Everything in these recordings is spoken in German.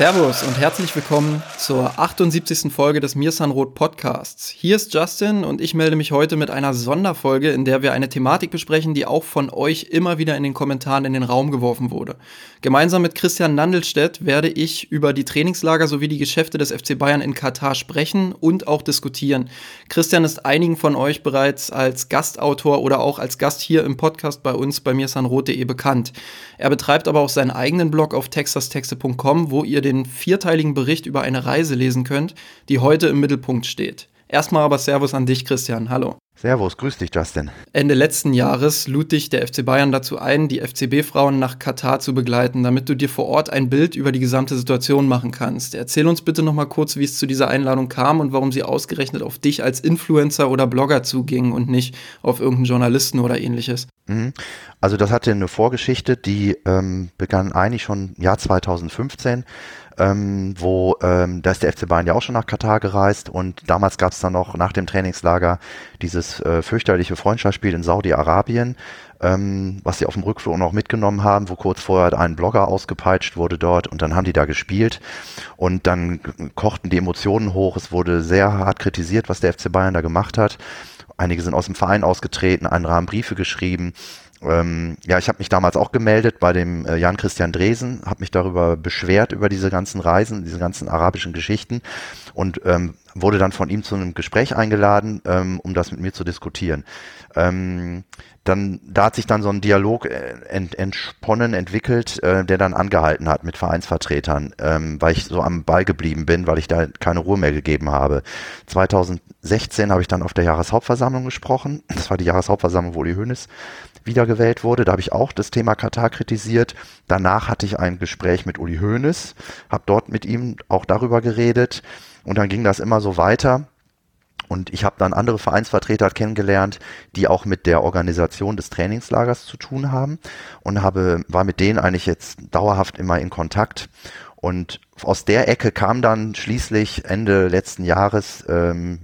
Servus und herzlich willkommen zur 78. Folge des Mirsanrot Podcasts. Hier ist Justin und ich melde mich heute mit einer Sonderfolge, in der wir eine Thematik besprechen, die auch von euch immer wieder in den Kommentaren in den Raum geworfen wurde. Gemeinsam mit Christian Nandelstedt werde ich über die Trainingslager sowie die Geschäfte des FC Bayern in Katar sprechen und auch diskutieren. Christian ist einigen von euch bereits als Gastautor oder auch als Gast hier im Podcast bei uns bei mirsanrot.de bekannt. Er betreibt aber auch seinen eigenen Blog auf texastexte.com, wo ihr den den vierteiligen Bericht über eine Reise lesen könnt, die heute im Mittelpunkt steht. Erstmal aber Servus an dich, Christian. Hallo. Servus, grüß dich, Justin. Ende letzten Jahres lud dich der FC Bayern dazu ein, die FCB-Frauen nach Katar zu begleiten, damit du dir vor Ort ein Bild über die gesamte Situation machen kannst. Erzähl uns bitte nochmal kurz, wie es zu dieser Einladung kam und warum sie ausgerechnet auf dich als Influencer oder Blogger zuging und nicht auf irgendeinen Journalisten oder ähnliches. Mhm. Also das hatte eine Vorgeschichte, die ähm, begann eigentlich schon im Jahr 2015 ähm, wo ähm, da ist der FC Bayern ja auch schon nach Katar gereist und damals gab es dann noch nach dem Trainingslager dieses äh, fürchterliche Freundschaftsspiel in Saudi-Arabien, ähm, was sie auf dem Rückflug noch mitgenommen haben, wo kurz vorher ein Blogger ausgepeitscht wurde dort und dann haben die da gespielt und dann kochten die Emotionen hoch. Es wurde sehr hart kritisiert, was der FC Bayern da gemacht hat. Einige sind aus dem Verein ausgetreten, andere haben Briefe geschrieben ähm, ja, ich habe mich damals auch gemeldet bei dem äh, Jan Christian Dresen, habe mich darüber beschwert über diese ganzen Reisen, diese ganzen arabischen Geschichten. Und ähm, wurde dann von ihm zu einem Gespräch eingeladen, ähm, um das mit mir zu diskutieren. Ähm, dann, da hat sich dann so ein Dialog äh, ent, entsponnen, entwickelt, äh, der dann angehalten hat mit Vereinsvertretern, ähm, weil ich so am Ball geblieben bin, weil ich da keine Ruhe mehr gegeben habe. 2016 habe ich dann auf der Jahreshauptversammlung gesprochen. Das war die Jahreshauptversammlung, wo Uli Hoeneß wiedergewählt wurde. Da habe ich auch das Thema Katar kritisiert. Danach hatte ich ein Gespräch mit Uli Hoeneß, habe dort mit ihm auch darüber geredet und dann ging das immer so weiter. Und ich habe dann andere Vereinsvertreter kennengelernt, die auch mit der Organisation des Trainingslagers zu tun haben und habe, war mit denen eigentlich jetzt dauerhaft immer in Kontakt. Und aus der Ecke kam dann schließlich Ende letzten Jahres ähm,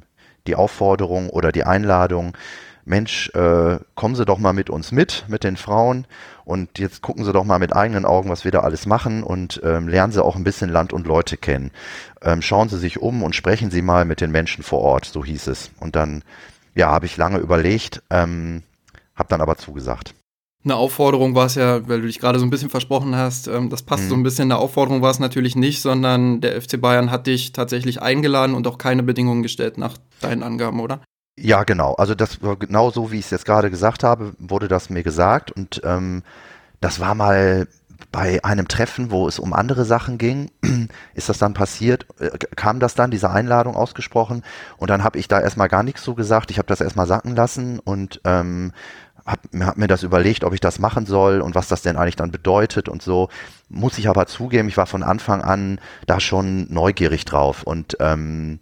die Aufforderung oder die Einladung, Mensch, äh, kommen Sie doch mal mit uns mit, mit den Frauen und jetzt gucken Sie doch mal mit eigenen Augen, was wir da alles machen und ähm, lernen Sie auch ein bisschen Land und Leute kennen. Ähm, schauen Sie sich um und sprechen Sie mal mit den Menschen vor Ort, so hieß es. Und dann, ja, habe ich lange überlegt, ähm, habe dann aber zugesagt. Eine Aufforderung war es ja, weil du dich gerade so ein bisschen versprochen hast, ähm, das passt mhm. so ein bisschen. Eine Aufforderung war es natürlich nicht, sondern der FC Bayern hat dich tatsächlich eingeladen und auch keine Bedingungen gestellt nach deinen Angaben, oder? Ja, genau. Also das war genau so, wie ich es jetzt gerade gesagt habe, wurde das mir gesagt. Und ähm, das war mal bei einem Treffen, wo es um andere Sachen ging, ist das dann passiert, äh, kam das dann, diese Einladung ausgesprochen und dann habe ich da erstmal gar nichts so gesagt. Ich habe das erstmal sacken lassen und ähm, habe hab mir das überlegt, ob ich das machen soll und was das denn eigentlich dann bedeutet und so. Muss ich aber zugeben, ich war von Anfang an da schon neugierig drauf und ähm,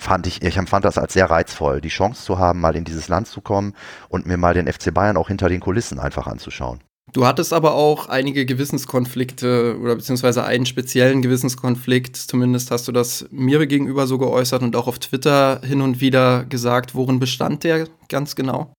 fand ich, ich empfand das als sehr reizvoll, die Chance zu haben, mal in dieses Land zu kommen und mir mal den FC Bayern auch hinter den Kulissen einfach anzuschauen. Du hattest aber auch einige Gewissenskonflikte oder beziehungsweise einen speziellen Gewissenskonflikt, zumindest hast du das mir gegenüber so geäußert und auch auf Twitter hin und wieder gesagt. Worin bestand der ganz genau?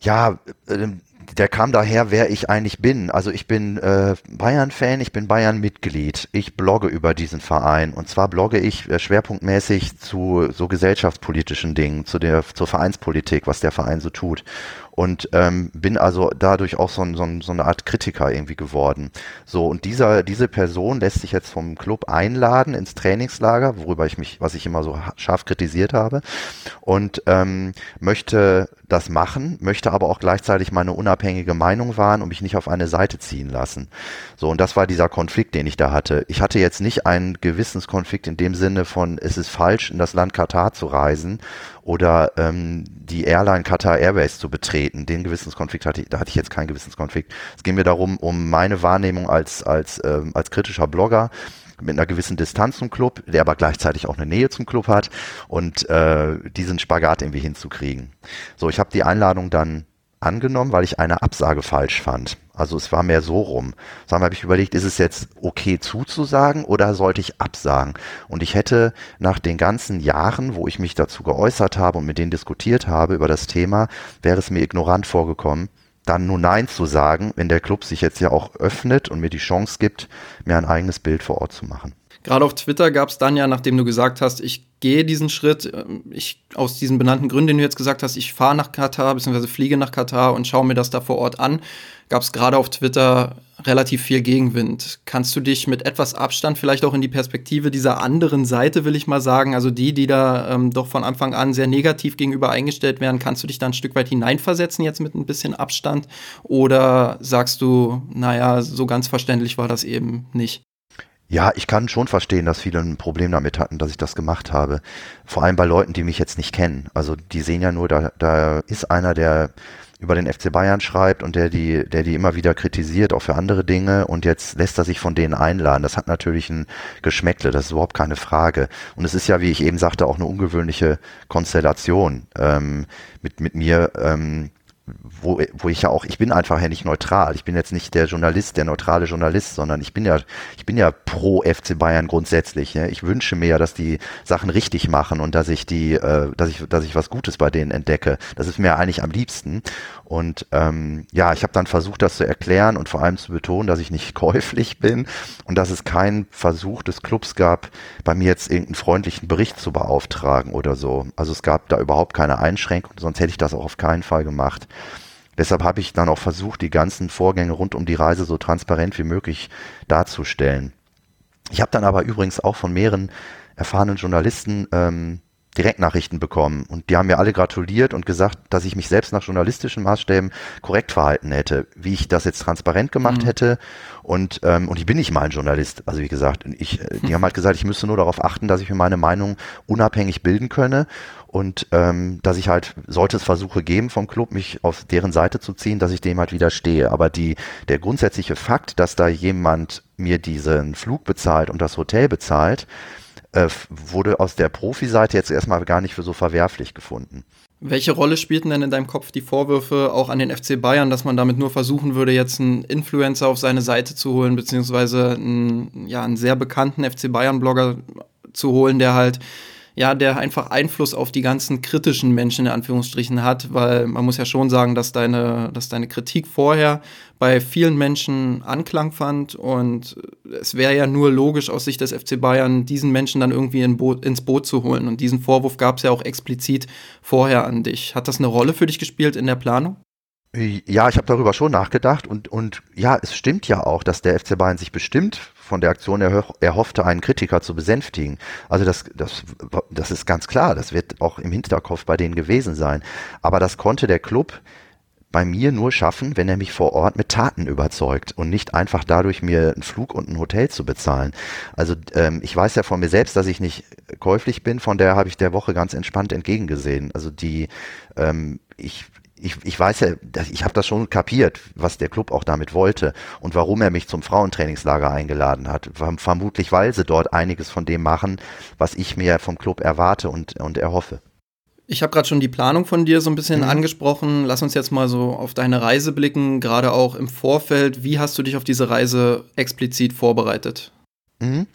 Ja, äh, der kam daher, wer ich eigentlich bin. Also ich bin äh, Bayern-Fan, ich bin Bayern-Mitglied. Ich blogge über diesen Verein. Und zwar blogge ich äh, schwerpunktmäßig zu so gesellschaftspolitischen Dingen, zu der, zur Vereinspolitik, was der Verein so tut und ähm, bin also dadurch auch so, so, so eine Art Kritiker irgendwie geworden. So und dieser diese Person lässt sich jetzt vom Club einladen ins Trainingslager, worüber ich mich, was ich immer so scharf kritisiert habe, und ähm, möchte das machen, möchte aber auch gleichzeitig meine unabhängige Meinung wahren und mich nicht auf eine Seite ziehen lassen. So und das war dieser Konflikt, den ich da hatte. Ich hatte jetzt nicht einen Gewissenskonflikt in dem Sinne von, es ist falsch, in das Land Katar zu reisen oder ähm, die Airline Qatar Airways zu betreten. Den Gewissenskonflikt hatte ich, da hatte ich jetzt keinen Gewissenskonflikt. Es ging mir darum, um meine Wahrnehmung als, als, ähm, als kritischer Blogger mit einer gewissen Distanz zum Club, der aber gleichzeitig auch eine Nähe zum Club hat und äh, diesen Spagat irgendwie hinzukriegen. So, ich habe die Einladung dann angenommen, weil ich eine Absage falsch fand. Also es war mehr so rum. Dann habe ich überlegt, ist es jetzt okay zuzusagen oder sollte ich absagen? Und ich hätte nach den ganzen Jahren, wo ich mich dazu geäußert habe und mit denen diskutiert habe über das Thema, wäre es mir ignorant vorgekommen, dann nur Nein zu sagen, wenn der Club sich jetzt ja auch öffnet und mir die Chance gibt, mir ein eigenes Bild vor Ort zu machen. Gerade auf Twitter gab es dann ja, nachdem du gesagt hast, ich gehe diesen Schritt, ähm, ich aus diesen benannten Gründen, den du jetzt gesagt hast, ich fahre nach Katar bzw. fliege nach Katar und schaue mir das da vor Ort an, gab es gerade auf Twitter relativ viel Gegenwind. Kannst du dich mit etwas Abstand vielleicht auch in die Perspektive dieser anderen Seite, will ich mal sagen, also die, die da ähm, doch von Anfang an sehr negativ gegenüber eingestellt werden, kannst du dich da ein Stück weit hineinversetzen jetzt mit ein bisschen Abstand? Oder sagst du, naja, so ganz verständlich war das eben nicht? Ja, ich kann schon verstehen, dass viele ein Problem damit hatten, dass ich das gemacht habe. Vor allem bei Leuten, die mich jetzt nicht kennen. Also die sehen ja nur, da, da ist einer, der über den FC Bayern schreibt und der die, der die immer wieder kritisiert, auch für andere Dinge und jetzt lässt er sich von denen einladen. Das hat natürlich ein Geschmäckle, das ist überhaupt keine Frage. Und es ist ja, wie ich eben sagte, auch eine ungewöhnliche Konstellation ähm, mit, mit mir. Ähm, wo, wo ich ja auch, ich bin einfach ja nicht neutral. Ich bin jetzt nicht der Journalist, der neutrale Journalist, sondern ich bin ja, ich bin ja pro FC Bayern grundsätzlich. Ja. Ich wünsche mir ja, dass die Sachen richtig machen und dass ich die, äh, dass ich, dass ich was Gutes bei denen entdecke. Das ist mir eigentlich am liebsten. Und ähm, ja, ich habe dann versucht, das zu erklären und vor allem zu betonen, dass ich nicht käuflich bin und dass es keinen Versuch des Clubs gab, bei mir jetzt irgendeinen freundlichen Bericht zu beauftragen oder so. Also es gab da überhaupt keine Einschränkung, sonst hätte ich das auch auf keinen Fall gemacht. Deshalb habe ich dann auch versucht, die ganzen Vorgänge rund um die Reise so transparent wie möglich darzustellen. Ich habe dann aber übrigens auch von mehreren erfahrenen Journalisten ähm, Direktnachrichten bekommen. Und die haben mir alle gratuliert und gesagt, dass ich mich selbst nach journalistischen Maßstäben korrekt verhalten hätte, wie ich das jetzt transparent gemacht mhm. hätte. Und ähm, und ich bin nicht mal ein Journalist, also wie gesagt, ich, äh, die haben halt gesagt, ich müsste nur darauf achten, dass ich mir meine Meinung unabhängig bilden könne und ähm, dass ich halt, sollte es Versuche geben vom Club, mich auf deren Seite zu ziehen, dass ich dem halt widerstehe. Aber die, der grundsätzliche Fakt, dass da jemand mir diesen Flug bezahlt und das Hotel bezahlt, äh, wurde aus der Profiseite jetzt erstmal gar nicht für so verwerflich gefunden. Welche Rolle spielten denn in deinem Kopf die Vorwürfe auch an den FC Bayern, dass man damit nur versuchen würde, jetzt einen Influencer auf seine Seite zu holen, beziehungsweise einen, ja, einen sehr bekannten FC Bayern-Blogger zu holen, der halt ja, der einfach Einfluss auf die ganzen kritischen Menschen in Anführungsstrichen hat, weil man muss ja schon sagen, dass deine, dass deine Kritik vorher bei vielen Menschen Anklang fand und es wäre ja nur logisch aus Sicht des FC Bayern, diesen Menschen dann irgendwie in Bo ins Boot zu holen und diesen Vorwurf gab es ja auch explizit vorher an dich. Hat das eine Rolle für dich gespielt in der Planung? Ja, ich habe darüber schon nachgedacht und, und ja, es stimmt ja auch, dass der FC Bayern sich bestimmt von der Aktion erhoffte, einen Kritiker zu besänftigen. Also das, das, das ist ganz klar, das wird auch im Hinterkopf bei denen gewesen sein. Aber das konnte der Club bei mir nur schaffen, wenn er mich vor Ort mit Taten überzeugt und nicht einfach dadurch mir einen Flug und ein Hotel zu bezahlen. Also ähm, ich weiß ja von mir selbst, dass ich nicht käuflich bin, von der habe ich der Woche ganz entspannt entgegengesehen. Also die, ähm, ich ich, ich weiß ja, ich habe das schon kapiert, was der Club auch damit wollte und warum er mich zum Frauentrainingslager eingeladen hat. Vermutlich, weil sie dort einiges von dem machen, was ich mir vom Club erwarte und, und erhoffe. Ich habe gerade schon die Planung von dir so ein bisschen mhm. angesprochen. Lass uns jetzt mal so auf deine Reise blicken, gerade auch im Vorfeld. Wie hast du dich auf diese Reise explizit vorbereitet? Mhm.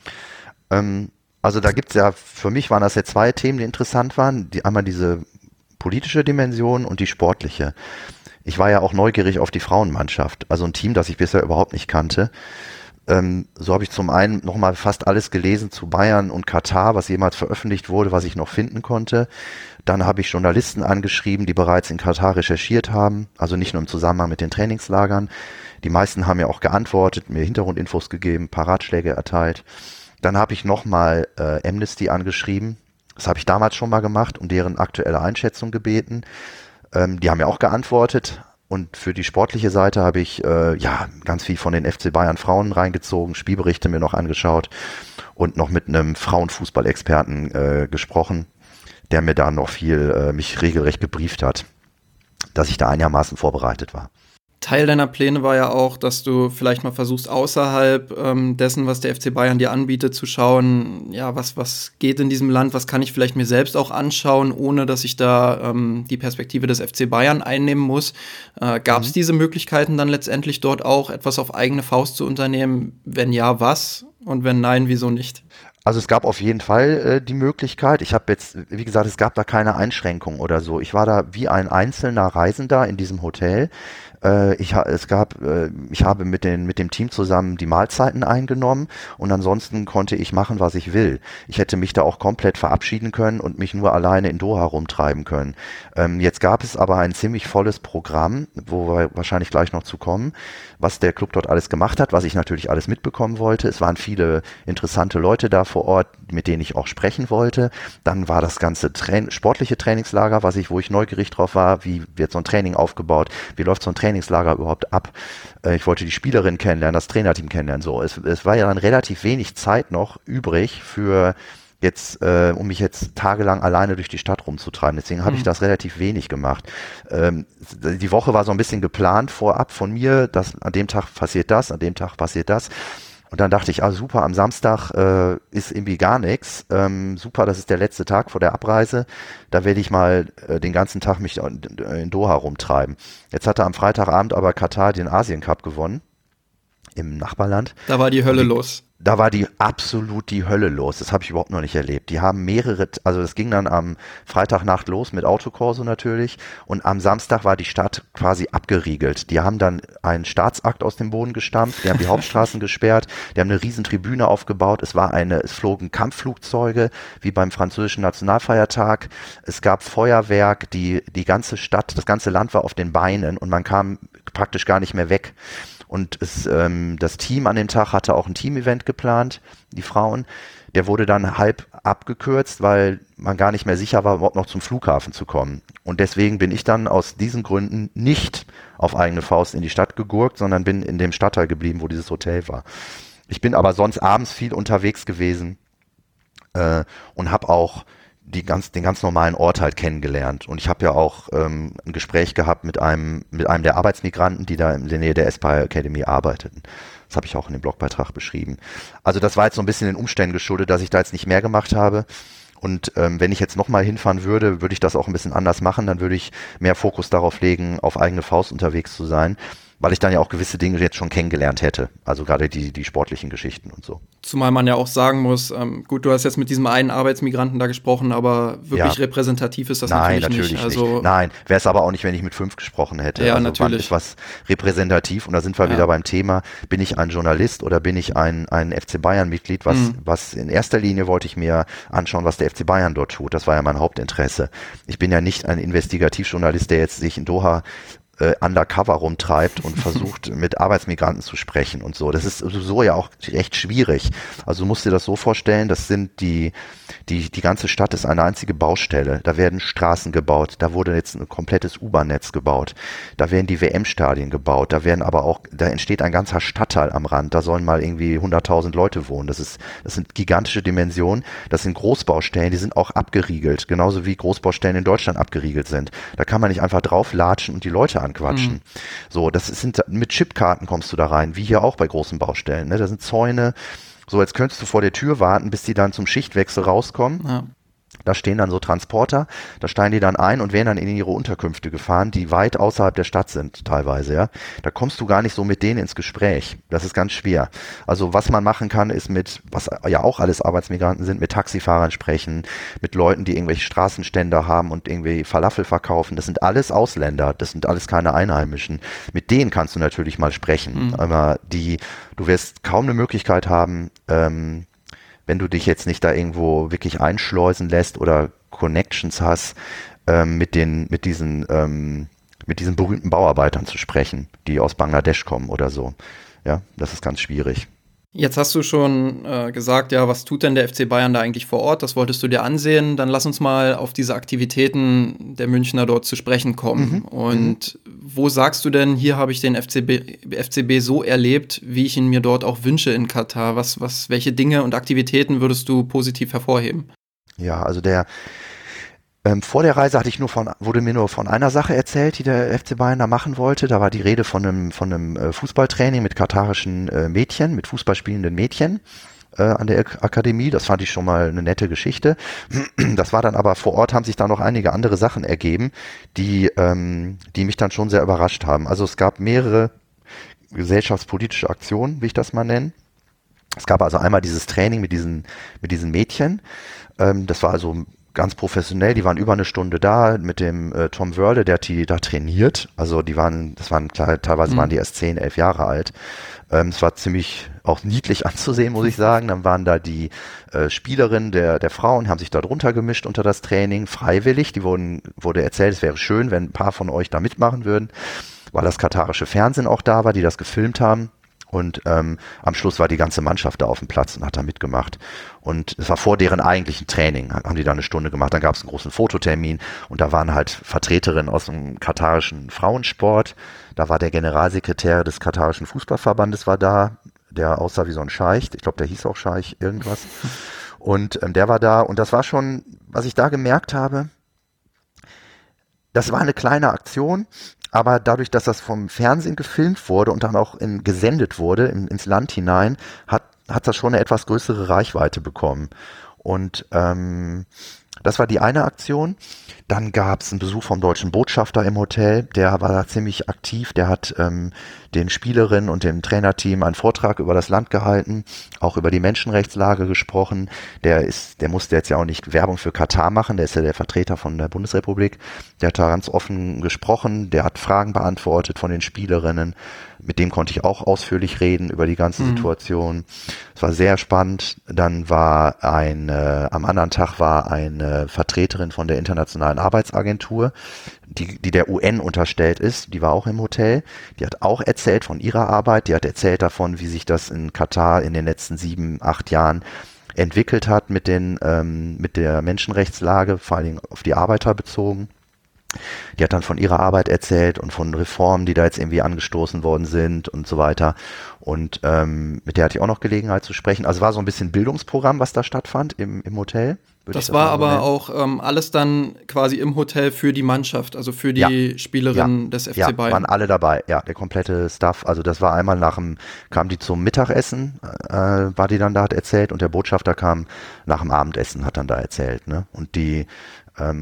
Ähm, also da gibt es ja, für mich waren das ja zwei Themen, die interessant waren. Die, einmal diese politische Dimension und die sportliche. Ich war ja auch neugierig auf die Frauenmannschaft, also ein Team, das ich bisher überhaupt nicht kannte. Ähm, so habe ich zum einen nochmal fast alles gelesen zu Bayern und Katar, was jemals veröffentlicht wurde, was ich noch finden konnte. Dann habe ich Journalisten angeschrieben, die bereits in Katar recherchiert haben, also nicht nur im Zusammenhang mit den Trainingslagern. Die meisten haben ja auch geantwortet, mir Hintergrundinfos gegeben, paar Ratschläge erteilt. Dann habe ich nochmal äh, Amnesty angeschrieben, das habe ich damals schon mal gemacht und deren aktuelle Einschätzung gebeten. Ähm, die haben ja auch geantwortet. Und für die sportliche Seite habe ich äh, ja ganz viel von den FC Bayern Frauen reingezogen, Spielberichte mir noch angeschaut und noch mit einem Frauenfußballexperten äh, gesprochen, der mir da noch viel äh, mich regelrecht gebrieft hat, dass ich da einigermaßen vorbereitet war. Teil deiner Pläne war ja auch, dass du vielleicht mal versuchst, außerhalb ähm, dessen, was der FC Bayern dir anbietet, zu schauen, ja, was, was geht in diesem Land, was kann ich vielleicht mir selbst auch anschauen, ohne dass ich da ähm, die Perspektive des FC Bayern einnehmen muss. Äh, Gab es mhm. diese Möglichkeiten dann letztendlich dort auch, etwas auf eigene Faust zu unternehmen? Wenn ja, was? Und wenn nein, wieso nicht? Also es gab auf jeden Fall äh, die Möglichkeit. Ich habe jetzt, wie gesagt, es gab da keine Einschränkung oder so. Ich war da wie ein einzelner Reisender in diesem Hotel. Äh, ich, es gab, äh, ich habe mit, den, mit dem Team zusammen die Mahlzeiten eingenommen und ansonsten konnte ich machen, was ich will. Ich hätte mich da auch komplett verabschieden können und mich nur alleine in Doha rumtreiben können. Ähm, jetzt gab es aber ein ziemlich volles Programm, wo wir wahrscheinlich gleich noch zu kommen, was der Club dort alles gemacht hat, was ich natürlich alles mitbekommen wollte. Es waren viele interessante Leute da vor Ort, mit denen ich auch sprechen wollte. Dann war das ganze Train sportliche Trainingslager, was ich, wo ich neugierig drauf war, wie wird so ein Training aufgebaut, wie läuft so ein Trainingslager überhaupt ab. Äh, ich wollte die Spielerin kennenlernen, das Trainerteam kennenlernen. So, es, es war ja dann relativ wenig Zeit noch übrig für jetzt, äh, um mich jetzt tagelang alleine durch die Stadt rumzutreiben. Deswegen habe mhm. ich das relativ wenig gemacht. Ähm, die Woche war so ein bisschen geplant vorab von mir, dass an dem Tag passiert das, an dem Tag passiert das. Und dann dachte ich, ah super, am Samstag äh, ist irgendwie gar nichts. Ähm, super, das ist der letzte Tag vor der Abreise. Da werde ich mal äh, den ganzen Tag mich in Doha rumtreiben. Jetzt hatte am Freitagabend aber Katar den Asien Cup gewonnen im Nachbarland. Da war die Hölle die, los da war die absolut die Hölle los. Das habe ich überhaupt noch nicht erlebt. Die haben mehrere, also es ging dann am Freitagnacht los mit Autokorso natürlich und am Samstag war die Stadt quasi abgeriegelt. Die haben dann einen Staatsakt aus dem Boden gestampft, die haben die Hauptstraßen gesperrt, die haben eine riesen Tribüne aufgebaut. Es war eine, es flogen Kampfflugzeuge wie beim französischen Nationalfeiertag. Es gab Feuerwerk, die die ganze Stadt, das ganze Land war auf den Beinen und man kam praktisch gar nicht mehr weg. Und es, ähm, das Team an dem Tag hatte auch ein Team-Event geplant, die Frauen. Der wurde dann halb abgekürzt, weil man gar nicht mehr sicher war, überhaupt noch zum Flughafen zu kommen. Und deswegen bin ich dann aus diesen Gründen nicht auf eigene Faust in die Stadt gegurkt, sondern bin in dem Stadtteil geblieben, wo dieses Hotel war. Ich bin aber sonst abends viel unterwegs gewesen äh, und habe auch die ganz, den ganz normalen Ort halt kennengelernt. Und ich habe ja auch ähm, ein Gespräch gehabt mit einem, mit einem der Arbeitsmigranten, die da in der Nähe der Espire Academy arbeiteten. Das habe ich auch in dem Blogbeitrag beschrieben. Also das war jetzt so ein bisschen den Umständen geschuldet, dass ich da jetzt nicht mehr gemacht habe. Und ähm, wenn ich jetzt nochmal hinfahren würde, würde ich das auch ein bisschen anders machen. Dann würde ich mehr Fokus darauf legen, auf eigene Faust unterwegs zu sein weil ich dann ja auch gewisse Dinge jetzt schon kennengelernt hätte. Also gerade die, die sportlichen Geschichten und so. Zumal man ja auch sagen muss, ähm, gut, du hast jetzt mit diesem einen Arbeitsmigranten da gesprochen, aber wirklich ja. repräsentativ ist das Nein, natürlich, natürlich nicht. nicht. Also Nein, wäre es aber auch nicht, wenn ich mit fünf gesprochen hätte. Ja, also natürlich. ist was repräsentativ und da sind wir ja. wieder beim Thema, bin ich ein Journalist oder bin ich ein, ein FC Bayern-Mitglied, was, mhm. was in erster Linie wollte ich mir anschauen, was der FC Bayern dort tut. Das war ja mein Hauptinteresse. Ich bin ja nicht ein Investigativjournalist, der jetzt sich in Doha äh, undercover rumtreibt und versucht mit Arbeitsmigranten zu sprechen und so. Das ist so ja auch recht schwierig. Also du musst dir das so vorstellen, das sind die, die, die ganze Stadt ist eine einzige Baustelle. Da werden Straßen gebaut, da wurde jetzt ein komplettes U-Bahn-Netz gebaut, da werden die WM-Stadien gebaut, da werden aber auch, da entsteht ein ganzer Stadtteil am Rand, da sollen mal irgendwie 100.000 Leute wohnen. Das ist, das sind gigantische Dimensionen. Das sind Großbaustellen, die sind auch abgeriegelt, genauso wie Großbaustellen in Deutschland abgeriegelt sind. Da kann man nicht einfach drauflatschen und die Leute anquatschen. Mhm. So, das sind mit Chipkarten kommst du da rein, wie hier auch bei großen Baustellen. Ne? Da sind Zäune. So, jetzt könntest du vor der Tür warten, bis die dann zum Schichtwechsel rauskommen. Ja. Da stehen dann so Transporter, da steigen die dann ein und werden dann in ihre Unterkünfte gefahren, die weit außerhalb der Stadt sind teilweise, ja. Da kommst du gar nicht so mit denen ins Gespräch. Das ist ganz schwer. Also was man machen kann, ist mit, was ja auch alles Arbeitsmigranten sind, mit Taxifahrern sprechen, mit Leuten, die irgendwelche Straßenstände haben und irgendwie Falafel verkaufen. Das sind alles Ausländer, das sind alles keine Einheimischen. Mit denen kannst du natürlich mal sprechen. Mhm. Aber die, du wirst kaum eine Möglichkeit haben, ähm, wenn du dich jetzt nicht da irgendwo wirklich einschleusen lässt oder Connections hast, ähm, mit den, mit diesen, ähm, mit diesen berühmten Bauarbeitern zu sprechen, die aus Bangladesch kommen oder so. Ja, das ist ganz schwierig. Jetzt hast du schon äh, gesagt, ja, was tut denn der FC Bayern da eigentlich vor Ort? Das wolltest du dir ansehen. Dann lass uns mal auf diese Aktivitäten der Münchner dort zu sprechen kommen. Mhm. Und mhm. wo sagst du denn, hier habe ich den FCB, FCB so erlebt, wie ich ihn mir dort auch wünsche in Katar? Was, was, welche Dinge und Aktivitäten würdest du positiv hervorheben? Ja, also der Ähm, vor der Reise hatte ich nur von, wurde mir nur von einer Sache erzählt, die der FC Bayern da machen wollte. Da war die Rede von einem, von einem äh, Fußballtraining mit katarischen äh, Mädchen, mit Fußballspielenden Mädchen äh, an der Akademie. Das fand ich schon mal eine nette Geschichte. Das war dann aber vor Ort haben sich da noch einige andere Sachen ergeben, die, ähm, die mich dann schon sehr überrascht haben. Also es gab mehrere gesellschaftspolitische Aktionen, wie ich das mal nenne. Es gab also einmal dieses Training mit diesen, mit diesen Mädchen. Ähm, das war also ganz professionell, die waren über eine Stunde da mit dem äh, Tom Wörle, der hat die da trainiert. Also die waren, das waren teilweise mhm. waren die erst zehn, elf Jahre alt. Ähm, es war ziemlich auch niedlich anzusehen, muss ich sagen. Dann waren da die äh, Spielerinnen der, der Frauen, haben sich da drunter gemischt unter das Training, freiwillig. Die wurden, wurde erzählt, es wäre schön, wenn ein paar von euch da mitmachen würden, weil das katarische Fernsehen auch da war, die das gefilmt haben. Und ähm, am Schluss war die ganze Mannschaft da auf dem Platz und hat da mitgemacht. Und es war vor deren eigentlichen Training, haben die da eine Stunde gemacht. Dann gab es einen großen Fototermin und da waren halt Vertreterinnen aus dem katarischen Frauensport. Da war der Generalsekretär des katarischen Fußballverbandes war da, der aussah wie so ein Scheich. Ich glaube, der hieß auch Scheich irgendwas. Und ähm, der war da und das war schon, was ich da gemerkt habe, das war eine kleine Aktion, aber dadurch, dass das vom Fernsehen gefilmt wurde und dann auch in, gesendet wurde in, ins Land hinein, hat, hat das schon eine etwas größere Reichweite bekommen. Und ähm, das war die eine Aktion. Dann gab es einen Besuch vom deutschen Botschafter im Hotel, der war da ziemlich aktiv, der hat ähm, den Spielerinnen und dem Trainerteam einen Vortrag über das Land gehalten, auch über die Menschenrechtslage gesprochen. Der ist, der musste jetzt ja auch nicht Werbung für Katar machen, der ist ja der Vertreter von der Bundesrepublik. Der hat da ganz offen gesprochen, der hat Fragen beantwortet von den Spielerinnen. Mit dem konnte ich auch ausführlich reden über die ganze mhm. Situation. Es war sehr spannend. Dann war ein, äh, am anderen Tag war eine Vertreterin von der Internationalen Arbeitsagentur, die, die der UN unterstellt ist, die war auch im Hotel. Die hat auch erzählt von ihrer Arbeit. Die hat erzählt davon, wie sich das in Katar in den letzten sieben, acht Jahren entwickelt hat mit den, ähm, mit der Menschenrechtslage, vor allen Dingen auf die Arbeiter bezogen. Die hat dann von ihrer Arbeit erzählt und von Reformen, die da jetzt irgendwie angestoßen worden sind und so weiter. Und ähm, mit der hatte ich auch noch Gelegenheit zu sprechen. Also war so ein bisschen Bildungsprogramm, was da stattfand im, im Hotel. Das, das, war aber nennen. auch ähm, alles dann quasi im Hotel für die Mannschaft, also für die ja. Spielerinnen ja. des FC ja, Bayern. waren alle dabei, ja, der komplette Staff. Also das war einmal nach dem, kam die zum Mittagessen, äh, war die dann da, hat erzählt und der Botschafter kam nach dem Abendessen, hat dann da erzählt. Ne? Und die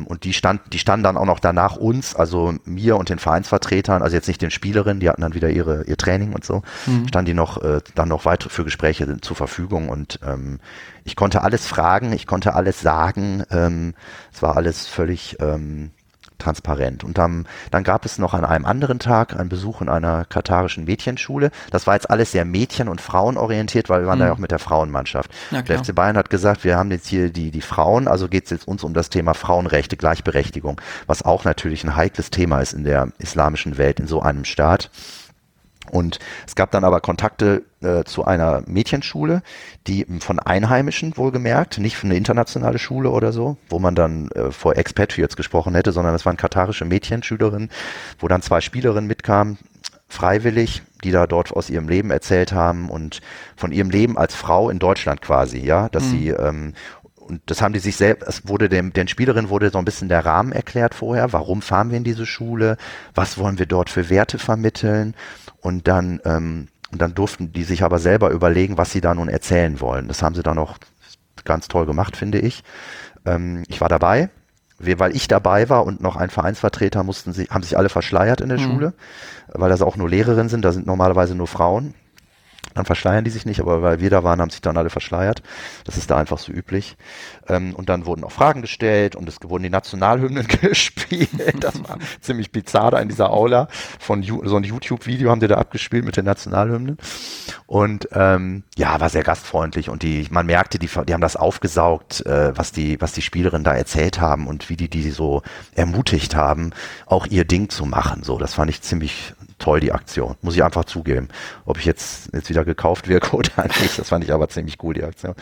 und die stand, die standen dann auch noch danach uns, also mir und den Vereinsvertretern, also jetzt nicht den Spielerinnen, die hatten dann wieder ihre, ihr Training und so, mhm. standen die noch äh, dann noch weiter für Gespräche zur Verfügung und ähm, ich konnte alles fragen, ich konnte alles sagen, ähm, es war alles völlig ähm, transparent. Und dann, dann gab es noch an einem anderen Tag einen Besuch in einer katarischen Mädchenschule. Das war jetzt alles sehr Mädchen- und Frauenorientiert, weil wir waren mhm. da ja auch mit der Frauenmannschaft. der FC Bayern hat gesagt, wir haben jetzt hier die, die Frauen, also geht es jetzt uns um das Thema Frauenrechte, Gleichberechtigung, was auch natürlich ein heikles Thema ist in der islamischen Welt, in so einem Staat. Und es gab dann aber Kontakte äh, zu einer Mädchenschule, die von Einheimischen wohlgemerkt, nicht von einer internationale Schule oder so, wo man dann äh, vor Expatriates gesprochen hätte, sondern es waren katarische Mädchenschülerinnen, wo dann zwei Spielerinnen mitkamen, freiwillig, die da dort aus ihrem Leben erzählt haben und von ihrem Leben als Frau in Deutschland quasi, ja, dass mhm. sie ähm, und das haben die sich selbst, es wurde dem, den Spielerinnen wurde so ein bisschen der Rahmen erklärt vorher, warum fahren wir in diese Schule, was wollen wir dort für Werte vermitteln und dann, ähm, dann durften die sich aber selber überlegen, was sie da nun erzählen wollen. Das haben sie dann auch ganz toll gemacht, finde ich. Ähm, ich war dabei, weil ich dabei war und noch ein Vereinsvertreter mussten sie, haben sich alle verschleiert in der mhm. Schule, weil das auch nur Lehrerinnen sind, da sind normalerweise nur Frauen. Dann verschleiern die sich nicht, aber weil wir da waren, haben sich dann alle verschleiert. Das ist da einfach so üblich. Ähm, und dann wurden auch Fragen gestellt und es wurden die Nationalhymnen gespielt. Das war ziemlich bizarr da in dieser Aula. Von so ein YouTube-Video haben die da abgespielt mit den Nationalhymnen. Und ähm, ja, war sehr gastfreundlich und die, man merkte, die, die haben das aufgesaugt, äh, was die, was die Spielerinnen da erzählt haben und wie die die so ermutigt haben, auch ihr Ding zu machen. So, das fand ich ziemlich toll, die Aktion. Muss ich einfach zugeben. Ob ich jetzt, jetzt wieder gekauft wirke oder nicht, das fand ich aber ziemlich cool, die Aktion.